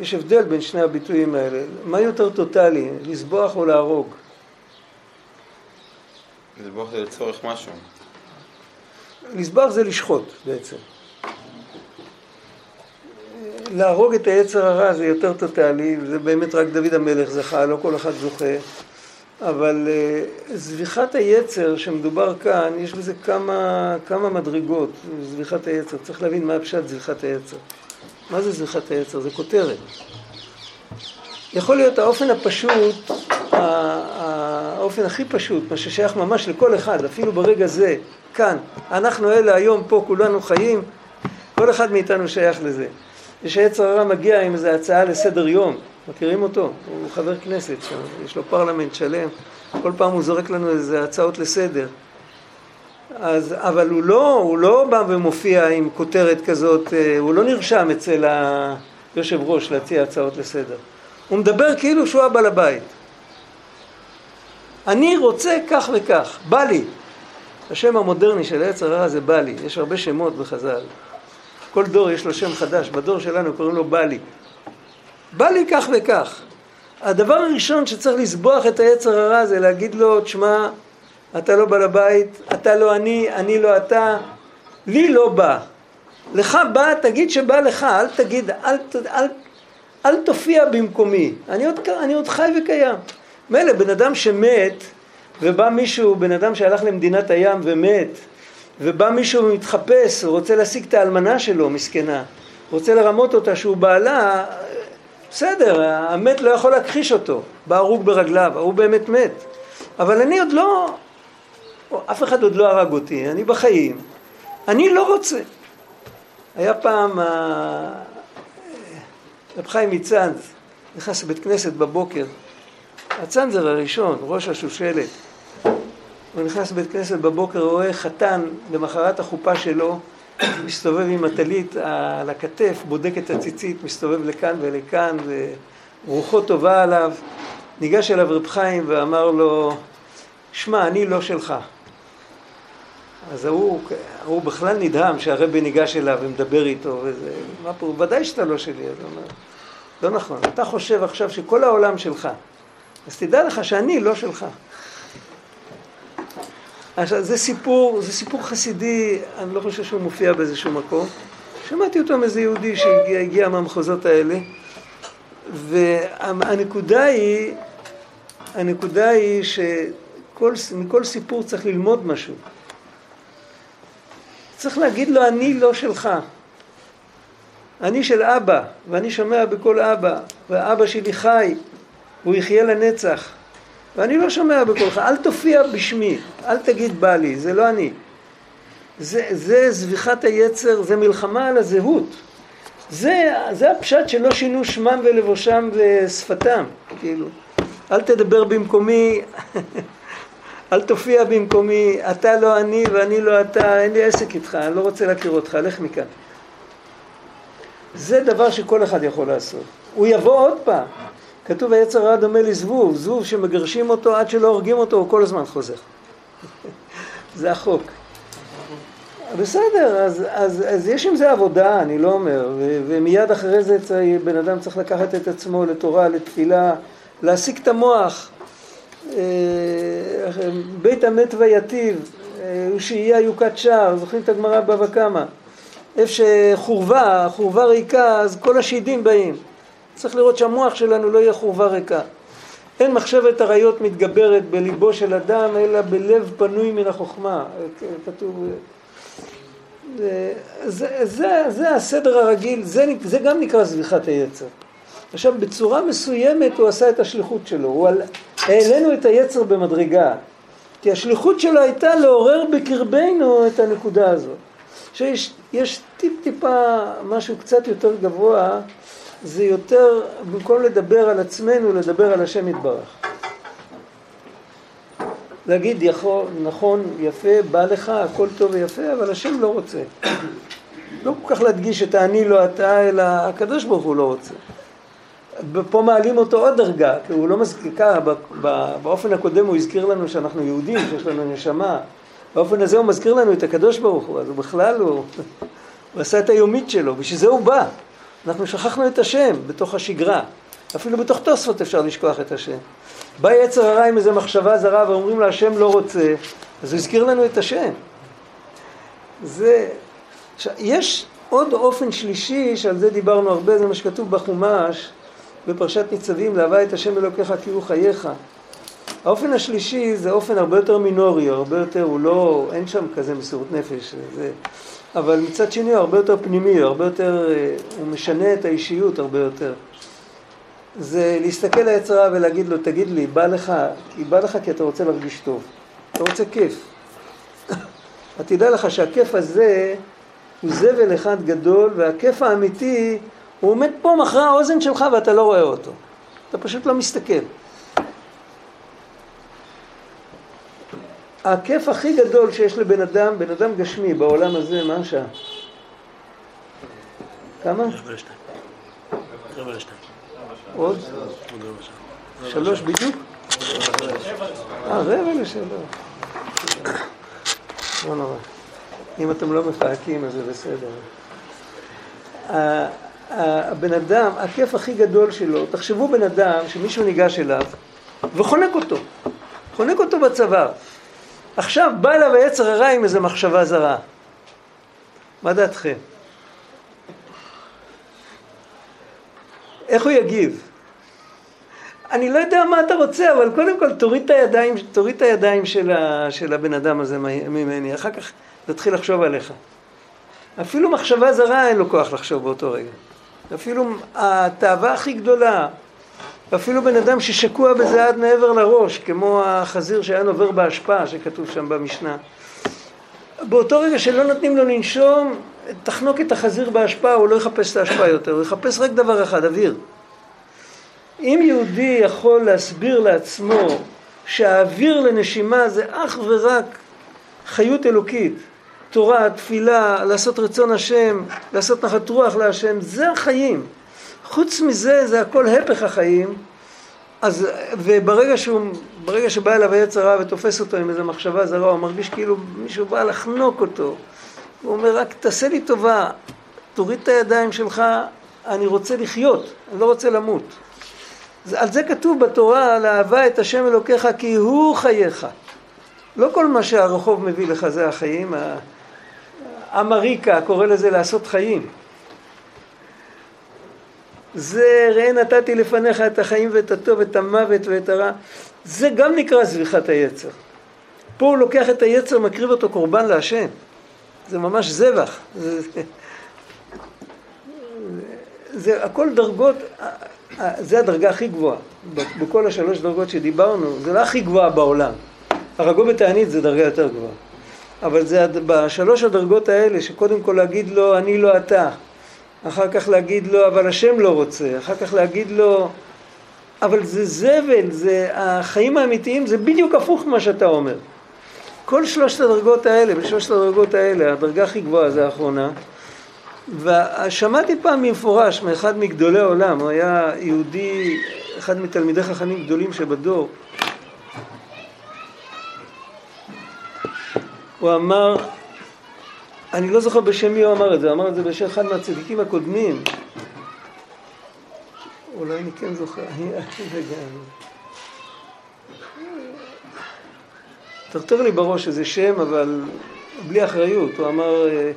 יש הבדל בין שני הביטויים האלה. מה יותר טוטאלי, לסבוח או להרוג? לסבוח זה לצורך משהו. לסבוח זה לשחוט בעצם. להרוג את היצר הרע זה יותר טוטאלי, זה באמת רק דוד המלך זכה, לא כל אחד זוכה. אבל uh, זביחת היצר שמדובר כאן, יש בזה כמה, כמה מדרגות, זביחת היצר. צריך להבין מה הפשט זביחת היצר. מה זה זביחת היצר? זה כותרת. יכול להיות האופן הפשוט, האופן הכי פשוט, מה ששייך ממש לכל אחד, אפילו ברגע זה, כאן, אנחנו אלה היום פה כולנו חיים, כל אחד מאיתנו שייך לזה. יש עץ הרע מגיע עם איזו הצעה לסדר יום, מכירים אותו? הוא חבר כנסת שם, יש לו פרלמנט שלם, כל פעם הוא זורק לנו איזה הצעות לסדר. אז, אבל הוא לא, הוא לא בא ומופיע עם כותרת כזאת, אה, הוא לא נרשם אצל היושב ראש להציע הצעות לסדר. הוא מדבר כאילו שהוא הבעל הבית. אני רוצה כך וכך, בא לי. השם המודרני של העץ הרע זה בא לי, יש הרבה שמות בחז"ל. כל דור יש לו שם חדש, בדור שלנו קוראים לו בא לי. בא לי כך וכך. הדבר הראשון שצריך לסבוח את היצר הרע זה להגיד לו, תשמע, אתה לא בעל הבית, אתה לא אני, אני לא אתה, לי לא בא. לך בא, תגיד שבא לך, אל תגיד, אל, אל, אל, אל תופיע במקומי. אני עוד, אני עוד חי וקיים. מילא, בן אדם שמת, ובא מישהו, בן אדם שהלך למדינת הים ומת, ובא מישהו ומתחפש, הוא רוצה להשיג את האלמנה שלו, מסכנה, רוצה לרמות אותה שהוא בעלה, בסדר, המת לא יכול להכחיש אותו, בא הרוג ברגליו, הוא באמת מת. אבל אני עוד לא, אף אחד עוד לא הרג אותי, אני בחיים, אני לא רוצה. היה פעם, רב חיים מצאנז, נכנס לבית כנסת בבוקר, הצנזר הראשון, ראש השושלת, הוא נכנס לבית כנסת בבוקר, רואה חתן למחרת החופה שלו, מסתובב עם הטלית על הכתף, בודק את הציצית, מסתובב לכאן ולכאן, ורוחו טובה עליו. ניגש אליו רב חיים ואמר לו, שמע, אני לא שלך. אז ההוא, ההוא בכלל נדהם שהרבי ניגש אליו ומדבר איתו, וזה, מה פה, ודאי שאתה לא שלי. אז הוא אומר, לא נכון, אתה חושב עכשיו שכל העולם שלך, אז תדע לך שאני לא שלך. עכשיו, זה סיפור, זה סיפור חסידי, אני לא חושב שהוא מופיע באיזשהו מקום. שמעתי אותו מאיזה יהודי שהגיע מהמחוזות האלה, והנקודה היא, הנקודה היא כל, מכל סיפור צריך ללמוד משהו. צריך להגיד לו, אני לא שלך. אני של אבא, ואני שומע בקול אבא, ואבא שלי חי, הוא יחיה לנצח. ואני לא שומע בקולך, אל תופיע בשמי, אל תגיד בא לי, זה לא אני. זה, זה זביחת היצר, זה מלחמה על הזהות. זה, זה הפשט שלא שינו שמם ולבושם ושפתם, כאילו. אל תדבר במקומי, *laughs* אל תופיע במקומי, אתה לא אני ואני לא אתה, אין לי עסק איתך, אני לא רוצה להכיר אותך, לך מכאן. זה דבר שכל אחד יכול לעשות. הוא יבוא עוד פעם. כתוב היצר הרע דומה לזבוב, זבוב שמגרשים אותו עד שלא הורגים אותו, הוא כל הזמן חוזר. *laughs* זה החוק. בסדר, אז, אז, אז יש עם זה עבודה, אני לא אומר, ו, ומיד אחרי זה בן אדם צריך לקחת את עצמו לתורה, לתפילה, להסיק את המוח. אה, בית המת ויטיב, אה, שיהיה יוקת שער, זוכרים את הגמרא בבא קמא. איפה שחורבה, חורבה ריקה, אז כל השדים באים. צריך לראות שהמוח שלנו לא יהיה חורבה ריקה. אין מחשבת עריות מתגברת בליבו של אדם, אלא בלב פנוי מן החוכמה. כתוב... זה, זה, זה, זה הסדר הרגיל, זה, זה גם נקרא זביחת היצר. עכשיו, בצורה מסוימת הוא עשה את השליחות שלו, הוא על... העלינו את היצר במדרגה, כי השליחות שלו הייתה לעורר בקרבנו את הנקודה הזאת. שיש יש טיפ טיפה משהו קצת יותר גבוה, זה יותר, במקום לדבר על עצמנו, לדבר על השם יתברך. להגיד יכול, נכון, יפה, בא לך, הכל טוב ויפה, אבל השם לא רוצה. לא כל כך להדגיש את האני לא אתה, אלא הקדוש ברוך הוא לא רוצה. פה מעלים אותו עוד דרגה, כי הוא לא מזכיר, ככה, באופן הקודם הוא הזכיר לנו שאנחנו יהודים, שיש לנו נשמה. באופן הזה הוא מזכיר לנו את הקדוש ברוך הוא, אז הוא בכלל, הוא, הוא עשה את היומית שלו, בשביל זה הוא בא. אנחנו שכחנו את השם בתוך השגרה. אפילו בתוך תוספות אפשר לשכוח את השם. בא יצר הרע עם איזו מחשבה זרה ואומרים לו השם לא רוצה, אז הוא הזכיר לנו את השם. זה... יש עוד אופן שלישי, שעל זה דיברנו הרבה, זה מה שכתוב בחומש, בפרשת ניצבים, לאהבה את השם אלוקיך כי הוא חייך. האופן השלישי זה אופן הרבה יותר מינורי, הרבה יותר, הוא לא, אין שם כזה מסירות נפש, זה, אבל מצד שני הוא הרבה יותר פנימי, הרבה יותר, אה, הוא משנה את האישיות הרבה יותר. זה להסתכל ליצרה ולהגיד לו, תגיד לי, בא לך, כי בא לך כי אתה רוצה להרגיש טוב, אתה רוצה כיף. *coughs* תדע לך שהכיף הזה הוא זבל אחד גדול, והכיף האמיתי הוא עומד פה מאחורי האוזן שלך ואתה לא רואה אותו. אתה פשוט לא מסתכל. הכיף הכי גדול שיש לבן אדם, בן אדם גשמי בעולם הזה, מה השעה? כמה? עוד? שלוש בדיוק? אה, רבע לשלוש. לא נורא. אם אתם לא מפהקים אז זה בסדר. הבן אדם, הכיף הכי גדול שלו, תחשבו בן אדם שמישהו ניגש אליו וחונק אותו, חונק אותו בצוואר. עכשיו בא אליו היצר הרע עם איזו מחשבה זרה. מה דעתכם? איך הוא יגיב? אני לא יודע מה אתה רוצה, אבל קודם כל תוריד את הידיים, תוריד את הידיים של, ה, של הבן אדם הזה ממני, אחר כך תתחיל לחשוב עליך. אפילו מחשבה זרה אין לו כוח לחשוב באותו רגע. אפילו התאווה הכי גדולה, אפילו בן אדם ששקוע בזה עד מעבר לראש, כמו החזיר שהיה נובר בהשפעה, שכתוב שם במשנה. באותו רגע שלא נותנים לו לנשום, תחנוק את החזיר בהשפעה, הוא לא יחפש את ההשפעה יותר, הוא יחפש רק דבר אחד, אוויר. אם יהודי יכול להסביר לעצמו שהאוויר לנשימה זה אך ורק חיות אלוקית, תורה, תפילה, לעשות רצון השם, לעשות נחת רוח להשם, זה החיים. חוץ מזה, זה הכל הפך החיים. אז, וברגע שהוא, ברגע שבא אליו היצר רע ותופס אותו עם איזו מחשבה זרה, הוא מרגיש כאילו מישהו בא לחנוק אותו. הוא אומר, רק תעשה לי טובה, תוריד את הידיים שלך, אני רוצה לחיות, אני לא רוצה למות. על זה כתוב בתורה, לאהבה את השם אלוקיך כי הוא חייך. לא כל מה שהרחוב מביא לך זה החיים, אמריקה קורא לזה לעשות חיים. זה ראה נתתי לפניך את החיים ואת הטוב, את המוות ואת הרע. זה גם נקרא זביחת היצר. פה הוא לוקח את היצר, מקריב אותו קורבן להשם. זה ממש זבח. זה, זה הכל דרגות, זה הדרגה הכי גבוהה. בכל השלוש דרגות שדיברנו, זה לא הכי גבוהה בעולם. הרגו בתענית זה דרגה יותר גבוהה. אבל זה בשלוש הדרגות האלה, שקודם כל להגיד לו, אני לא אתה. אחר כך להגיד לו, אבל השם לא רוצה. אחר כך להגיד לו, אבל זה זבל, זה החיים האמיתיים, זה בדיוק הפוך ממה שאתה אומר. כל שלושת הדרגות האלה, בשלושת הדרגות האלה, הדרגה הכי גבוהה זה האחרונה. ושמעתי פעם במפורש מאחד מגדולי העולם, הוא היה יהודי, אחד מתלמידי חכמים גדולים שבדור, הוא אמר, אני לא זוכר בשם מי הוא אמר את זה, הוא אמר את זה בשם אחד מהצדיקים הקודמים. אולי אני כן זוכר, טרטר לי בראש איזה שם, אבל בלי אחריות. הוא אמר, אה,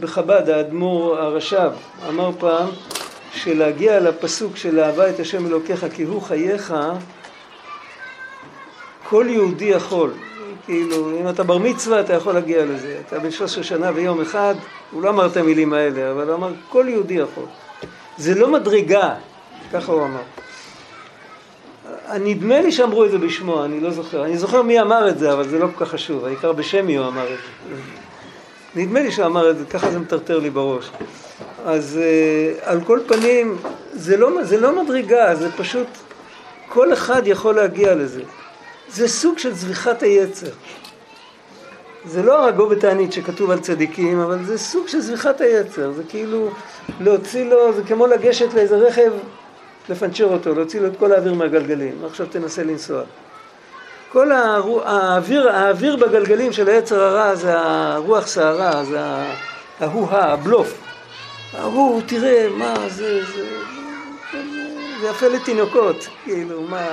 בחב"ד, האדמו"ר הרש"ב, אמר פעם שלהגיע לפסוק של אהבה את השם אלוקיך כי הוא חייך, כל יהודי יכול. כאילו, אם אתה בר מצווה אתה יכול להגיע לזה. אתה בן 13 שנה ויום אחד, הוא לא אמר את המילים האלה, אבל הוא אמר, כל יהודי יכול. זה לא מדרגה, ככה הוא אמר. נדמה לי שאמרו את זה בשמו, אני לא זוכר. אני זוכר מי אמר את זה, אבל זה לא כל כך חשוב. העיקר בשם מי הוא אמר את זה. נדמה לי שהוא אמר את זה, ככה זה מטרטר לי בראש. אז uh, על כל פנים, זה לא, זה לא מדרגה, זה פשוט, כל אחד יכול להגיע לזה. זה סוג של זביחת היצר. זה לא הרגו בתענית שכתוב על צדיקים, אבל זה סוג של זביחת היצר. זה כאילו להוציא לו, זה כמו לגשת לאיזה רכב, לפנצ'ר אותו, להוציא לו את כל האוויר מהגלגלים. עכשיו תנסה לנסוע. כל האוויר, האוויר בגלגלים של היצר הרע זה הרוח סערה, זה ההוא-הא, הבלוף. ההוא, תראה, מה, זה, זה, זה יפה לתינוקות, כאילו, מה,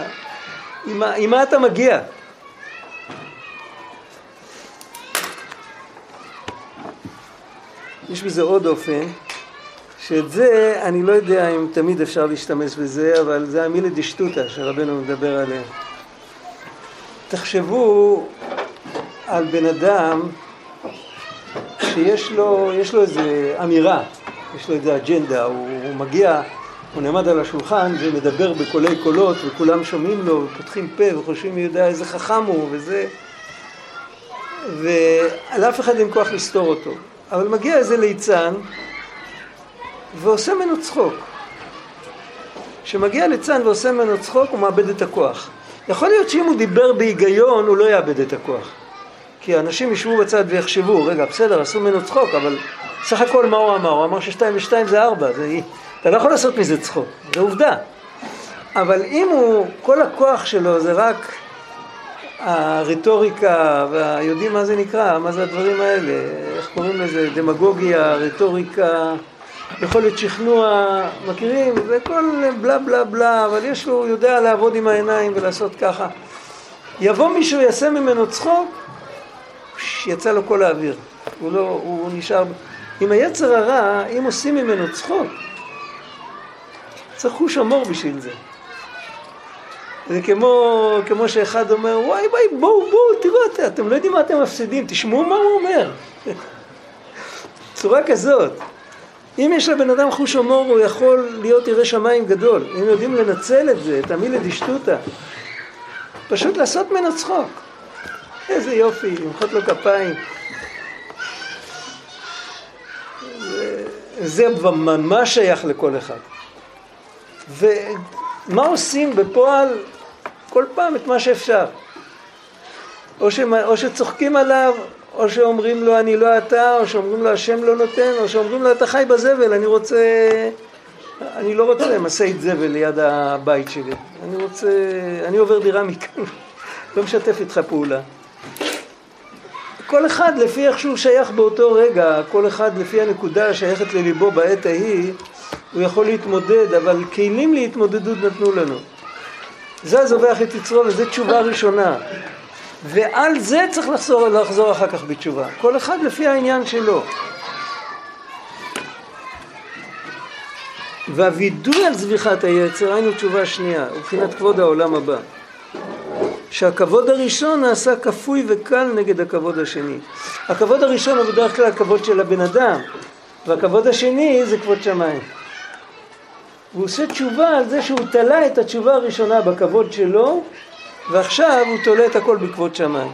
עם, מה אתה מגיע? יש בזה עוד אופן, שאת זה, אני לא יודע אם תמיד אפשר להשתמש בזה, אבל זה המילה דשטותא שרבנו מדבר עליה. תחשבו על בן אדם שיש לו, לו איזה אמירה, יש לו איזה אג'נדה, הוא, הוא מגיע, הוא נעמד על השולחן ומדבר בקולי קולות וכולם שומעים לו ופותחים פה וחושבים מי יודע איזה חכם הוא וזה ועל אף אחד אין כוח לסתור אותו אבל מגיע איזה ליצן ועושה ממנו צחוק כשמגיע ליצן ועושה ממנו צחוק הוא מאבד את הכוח יכול להיות שאם הוא דיבר בהיגיון הוא לא יאבד את הכוח. כי אנשים ישבו בצד ויחשבו, רגע בסדר עשו ממנו צחוק אבל סך הכל מה הוא אמר? הוא אמר ששתיים ושתיים זה ארבע, זה... אתה לא יכול לעשות מזה צחוק, זה עובדה. אבל אם הוא, כל הכוח שלו זה רק הרטוריקה, ויודעים מה זה נקרא, מה זה הדברים האלה, איך קוראים לזה, דמגוגיה, רטוריקה, יכולת שכנוע, מכירים? זה כל בלה בלה בלה, אבל יש לו, הוא יודע לעבוד עם העיניים ולעשות ככה. יבוא מישהו, יעשה ממנו צחוק, יצא לו כל האוויר. הוא לא, הוא נשאר... עם היצר הרע, אם עושים ממנו צחוק, צריך חוש המור בשביל זה. זה כמו, כמו שאחד אומר, וואי וואי, בואו, בואו, תראו, אתם לא יודעים מה אתם מפסידים, תשמעו מה הוא אומר. צורה כזאת. אם יש לבן אדם חוש הומור הוא יכול להיות ירא שמיים גדול, אם יודעים לנצל את זה, את המילה דשטותא, פשוט לעשות ממנו צחוק. איזה יופי, למחוא לו כפיים. זה, זה ממש שייך לכל אחד. ומה עושים בפועל? כל פעם את מה שאפשר. או, שמה, או שצוחקים עליו, או שאומרים לו אני לא אתה, או שאומרים לו השם לא נותן, או שאומרים לו אתה חי בזבל, אני רוצה, אני לא רוצה משאית זבל ליד הבית שלי, אני רוצה, אני עובר דירה מכאן, *laughs* לא משתף איתך פעולה. כל אחד לפי איך שהוא שייך באותו רגע, כל אחד לפי הנקודה השייכת לליבו בעת ההיא, הוא יכול להתמודד, אבל כלים להתמודדות נתנו לנו. זה הזובח את יצרו וזו תשובה ראשונה. ועל זה צריך לחזור, לחזור אחר כך בתשובה. כל אחד לפי העניין שלו. והווידוי על זביחת היצר, היינו תשובה שנייה, מבחינת כבוד העולם הבא. שהכבוד הראשון נעשה כפוי וקל נגד הכבוד השני. הכבוד הראשון הוא בדרך כלל הכבוד של הבן אדם, והכבוד השני זה כבוד שמיים. הוא עושה תשובה על זה שהוא תלה את התשובה הראשונה בכבוד שלו, ועכשיו הוא תולה את הכל בכבוד שמיים.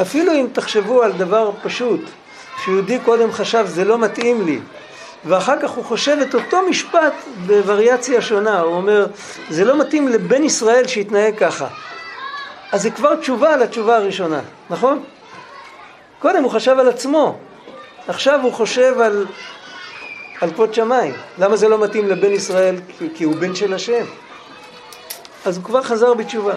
אפילו אם תחשבו על דבר פשוט, שיהודי קודם חשב זה לא מתאים לי, ואחר כך הוא חושב את אותו משפט בווריאציה שונה, הוא אומר זה לא מתאים לבן ישראל שיתנהג ככה. אז זה כבר תשובה על התשובה הראשונה, נכון? קודם הוא חשב על עצמו, עכשיו הוא חושב על, על כבוד שמיים. למה זה לא מתאים לבן ישראל? כי, כי הוא בן של השם. אז הוא כבר חזר בתשובה.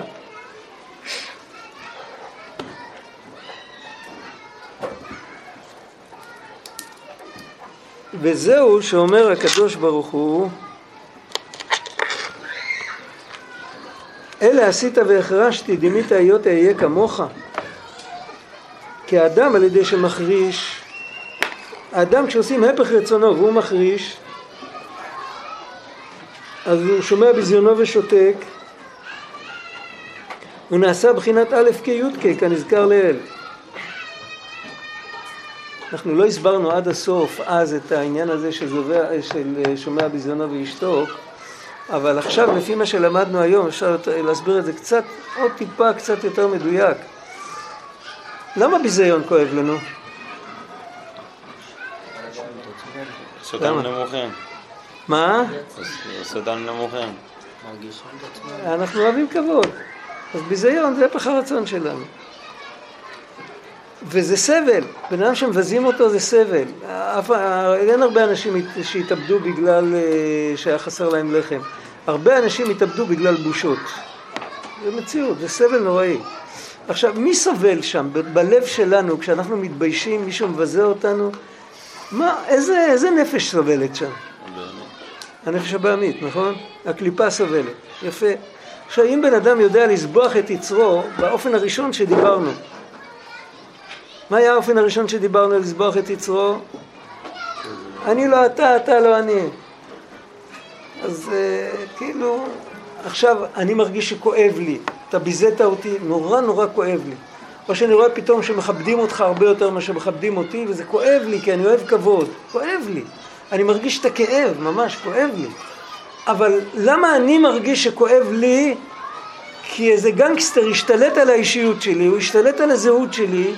וזהו שאומר הקדוש ברוך הוא אלה עשית והחרשתי דימית היות אהיה כמוך כי האדם על ידי שמחריש האדם כשעושים הפך רצונו והוא מחריש אז הוא שומע בזיונו ושותק הוא נעשה בחינת א' כי' כנזכר לעיל אנחנו לא הסברנו עד הסוף אז את העניין הזה של, זובע, של שומע ביזיונו וישתוק, אבל עכשיו לפי מה שלמדנו היום אפשר להסביר את זה קצת, עוד טיפה קצת יותר מדויק. למה ביזיון כואב לנו? סודם נמוכים. מה? סודם נמוכים. אנחנו אוהבים כבוד. אז ביזיון זה הפך הרצון שלנו. וזה סבל, בן אדם שמבזים אותו זה סבל. אין הרבה אנשים שהתאבדו בגלל אה, שהיה חסר להם לחם. הרבה אנשים התאבדו בגלל בושות. זה מציאות, זה סבל נוראי. עכשיו, מי סובל שם, בלב שלנו, כשאנחנו מתביישים, מישהו מבזה אותנו? מה, איזה, איזה נפש סובלת שם? הנפש הבעמית, נכון? הקליפה סובלת. יפה. עכשיו, אם בן אדם יודע לסבוח את יצרו, באופן הראשון שדיברנו, מה היה האופן הראשון שדיברנו על לסבוח את יצרו? אני לא אתה, אתה לא אני. אז uh, כאילו, עכשיו אני מרגיש שכואב לי, אתה ביזית אותי, נורא נורא כואב לי. או שאני רואה פתאום שמכבדים אותך הרבה יותר ממה שמכבדים אותי, וזה כואב לי, כי אני אוהב כבוד. כואב לי. אני מרגיש את הכאב, ממש כואב לי. אבל למה אני מרגיש שכואב לי? כי איזה גנגסטר השתלט על האישיות שלי, הוא השתלט על הזהות שלי,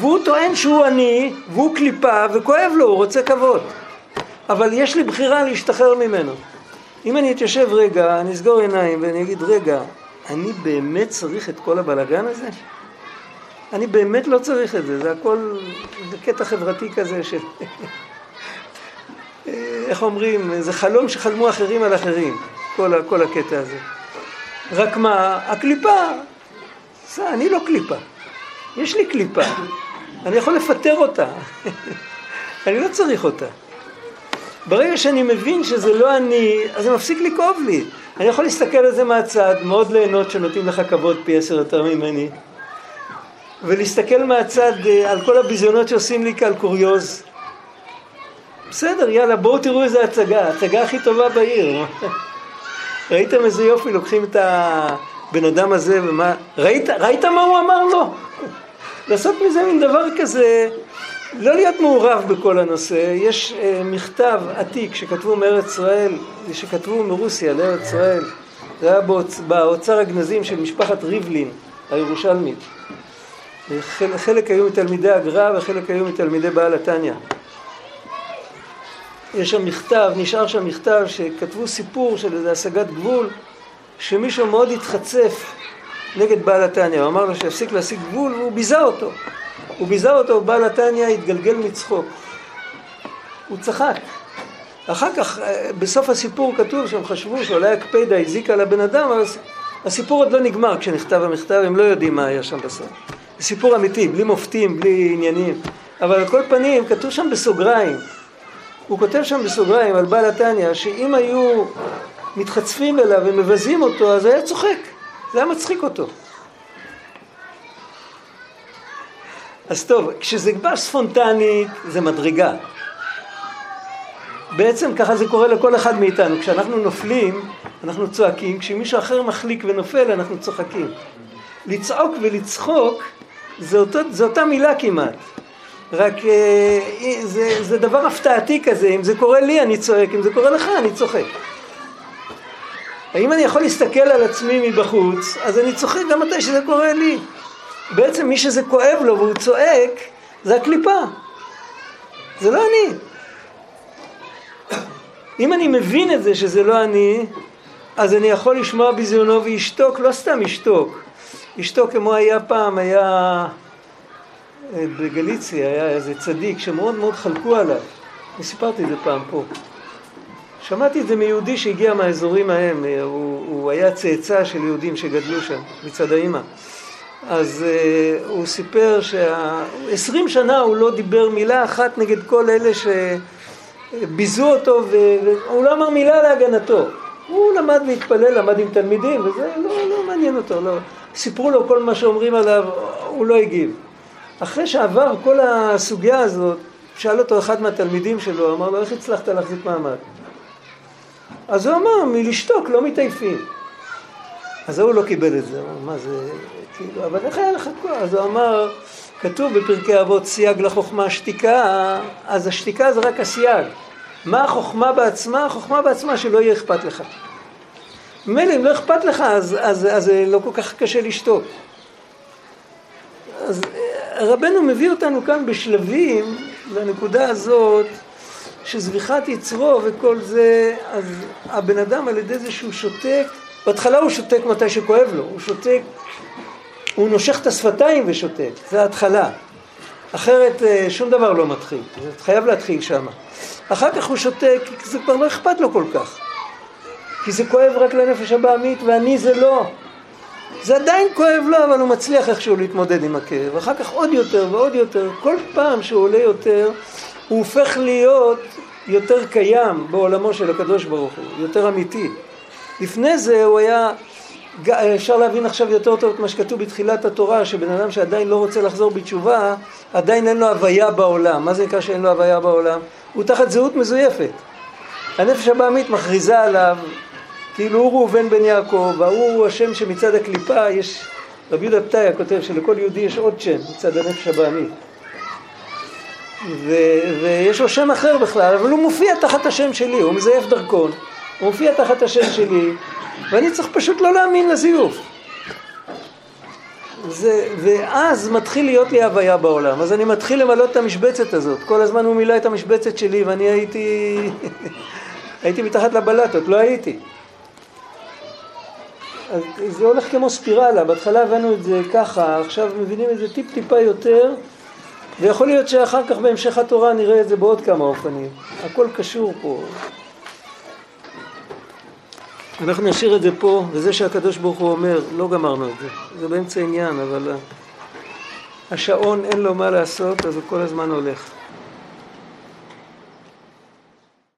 והוא טוען שהוא עני, והוא קליפה, וכואב לו, הוא רוצה כבוד. אבל יש לי בחירה להשתחרר ממנו. אם אני אתיישב רגע, אני אסגור עיניים ואני אגיד, רגע, אני באמת צריך את כל הבלגן הזה? אני באמת לא צריך את זה, זה הכל, זה קטע חברתי כזה של... *laughs* איך אומרים, זה חלום שחלמו אחרים על אחרים, כל, כל הקטע הזה. רק מה, הקליפה, אני לא קליפה. יש לי קליפה, אני יכול לפטר אותה, *laughs* אני לא צריך אותה. ברגע שאני מבין שזה לא אני, אז זה מפסיק לכאוב לי. אני יכול להסתכל על זה מהצד, מאוד ליהנות שנותנים לך כבוד פי עשר יותר ממני, ולהסתכל מהצד אה, על כל הביזיונות שעושים לי כעל קוריוז. בסדר, יאללה, בואו תראו איזה הצגה, הצגה הכי טובה בעיר. *laughs* ראיתם איזה יופי, לוקחים את הבן אדם הזה ומה... ראית, ראית מה הוא אמר לו? לעשות מזה מין דבר כזה, לא להיות מעורב בכל הנושא. יש uh, מכתב עתיק שכתבו מארץ ישראל, שכתבו מרוסיה לארץ ישראל, זה היה באוצ... באוצר הגנזים של משפחת ריבלין הירושלמית. חלק, היו מתלמידי הגר"א וחלק היו מתלמידי בעל התניא. יש שם מכתב, נשאר שם מכתב שכתבו סיפור של איזה השגת גבול שמישהו מאוד התחצף נגד בעל התניא, הוא אמר לו שיפסיק להשיג גבול והוא ביזה אותו. הוא ביזה אותו, בעל התניא התגלגל מצחוק. הוא צחק. אחר כך, אה, בסוף הסיפור כתוב שהם חשבו שאולי הקפדה הזיקה לבן אדם, אבל הסיפור עוד לא נגמר כשנכתב המכתב, הם לא יודעים מה היה שם בסוף. זה סיפור אמיתי, בלי מופתים, בלי עניינים. אבל על כל פנים, כתוב שם בסוגריים, הוא כותב שם בסוגריים על בעל התניא, שאם היו מתחצפים אליו ומבזים אותו, אז היה צוחק. זה היה מצחיק אותו. אז טוב, כשזה בא ספונטנית, זה מדרגה. בעצם ככה זה קורה לכל אחד מאיתנו. כשאנחנו נופלים, אנחנו צועקים, כשמישהו אחר מחליק ונופל, אנחנו צוחקים. לצעוק ולצחוק זה, אותו, זה אותה מילה כמעט. רק אה, זה, זה דבר הפתעתי כזה, אם זה קורה לי אני צועק, אם זה קורה לך אני צוחק. האם אני יכול להסתכל על עצמי מבחוץ, אז אני צוחק גם מתי שזה קורה לי. בעצם מי שזה כואב לו והוא צועק, זה הקליפה. זה לא אני. אם אני מבין את זה שזה לא אני, אז אני יכול לשמוע ביזיונו וישתוק, לא סתם ישתוק. ישתוק כמו היה פעם, היה אה, בגליציה, היה איזה צדיק שמאוד מאוד חלקו עליו. אני סיפרתי את זה פעם פה. שמעתי את זה מיהודי שהגיע מהאזורים ההם, אה, הוא, הוא היה צאצא של יהודים שגדלו שם, מצד האימא. אז uh, הוא סיפר שעשרים שנה הוא לא דיבר מילה אחת נגד כל אלה שביזו אותו והוא לא אמר מילה להגנתו. הוא למד להתפלל, למד עם תלמידים וזה לא, לא מעניין אותו, לא. סיפרו לו כל מה שאומרים עליו, הוא לא הגיב. אחרי שעבר כל הסוגיה הזאת, שאל אותו אחד מהתלמידים שלו, אמר לו, איך הצלחת להחזיק מעמד? אז הוא אמר, מלשתוק לא מתעייפים. אז ההוא לא קיבל את זה, מה זה, כאילו, אבל איך היה לך כוח? אז הוא אמר, כתוב בפרקי אבות סייג לחוכמה שתיקה, אז השתיקה זה רק הסייג. מה החוכמה בעצמה? החוכמה בעצמה שלא יהיה אכפת לך. מילא אם לא אכפת לך אז, אז, אז לא כל כך קשה לשתוק. אז רבנו מביא אותנו כאן בשלבים לנקודה הזאת שזריחת יצרו וכל זה, אז הבן אדם על ידי זה שהוא שותק, בהתחלה הוא שותק מתי שכואב לו, הוא שותק, הוא נושך את השפתיים ושותק, זה ההתחלה. אחרת אה, שום דבר לא מתחיל, זה חייב להתחיל שם. אחר כך הוא שותק, זה כבר לא אכפת לו כל כך. כי זה כואב רק לנפש הבעמית ואני זה לא. זה עדיין כואב לו, אבל הוא מצליח איכשהו להתמודד עם הכאב. אחר כך עוד יותר ועוד יותר, כל פעם שהוא עולה יותר, הוא הופך להיות יותר קיים בעולמו של הקדוש ברוך הוא, יותר אמיתי. לפני זה הוא היה, אפשר להבין עכשיו יותר טוב את מה שכתוב בתחילת התורה, שבן אדם שעדיין לא רוצה לחזור בתשובה, עדיין אין לו הוויה בעולם. מה זה נקרא שאין לו הוויה בעולם? הוא תחת זהות מזויפת. הנפש הבעמית מכריזה עליו כאילו הוא ראובן בן יעקב, ההוא השם שמצד הקליפה יש, רבי יהודה פתאיה כותב שלכל יהודי יש עוד שם מצד הנפש הבעמית. ויש לו שם אחר בכלל, אבל הוא מופיע תחת השם שלי, הוא מזייף דרכון, הוא מופיע תחת השם שלי, ואני צריך פשוט לא להאמין לזיוף. זה, ואז מתחיל להיות לי הוויה בעולם, אז אני מתחיל למלא את המשבצת הזאת, כל הזמן הוא מילא את המשבצת שלי ואני הייתי, *laughs* הייתי מתחת לבלטות, לא הייתי. אז זה הולך כמו ספירלה, בהתחלה הבנו את זה ככה, עכשיו מבינים את זה טיפ טיפה יותר, ויכול להיות שאחר כך בהמשך התורה נראה את זה בעוד כמה אופנים. הכל קשור פה. אנחנו נשאיר את זה פה, וזה שהקדוש ברוך הוא אומר, לא גמרנו את זה. זה באמצע עניין, אבל השעון אין לו מה לעשות, אז הוא כל הזמן הולך.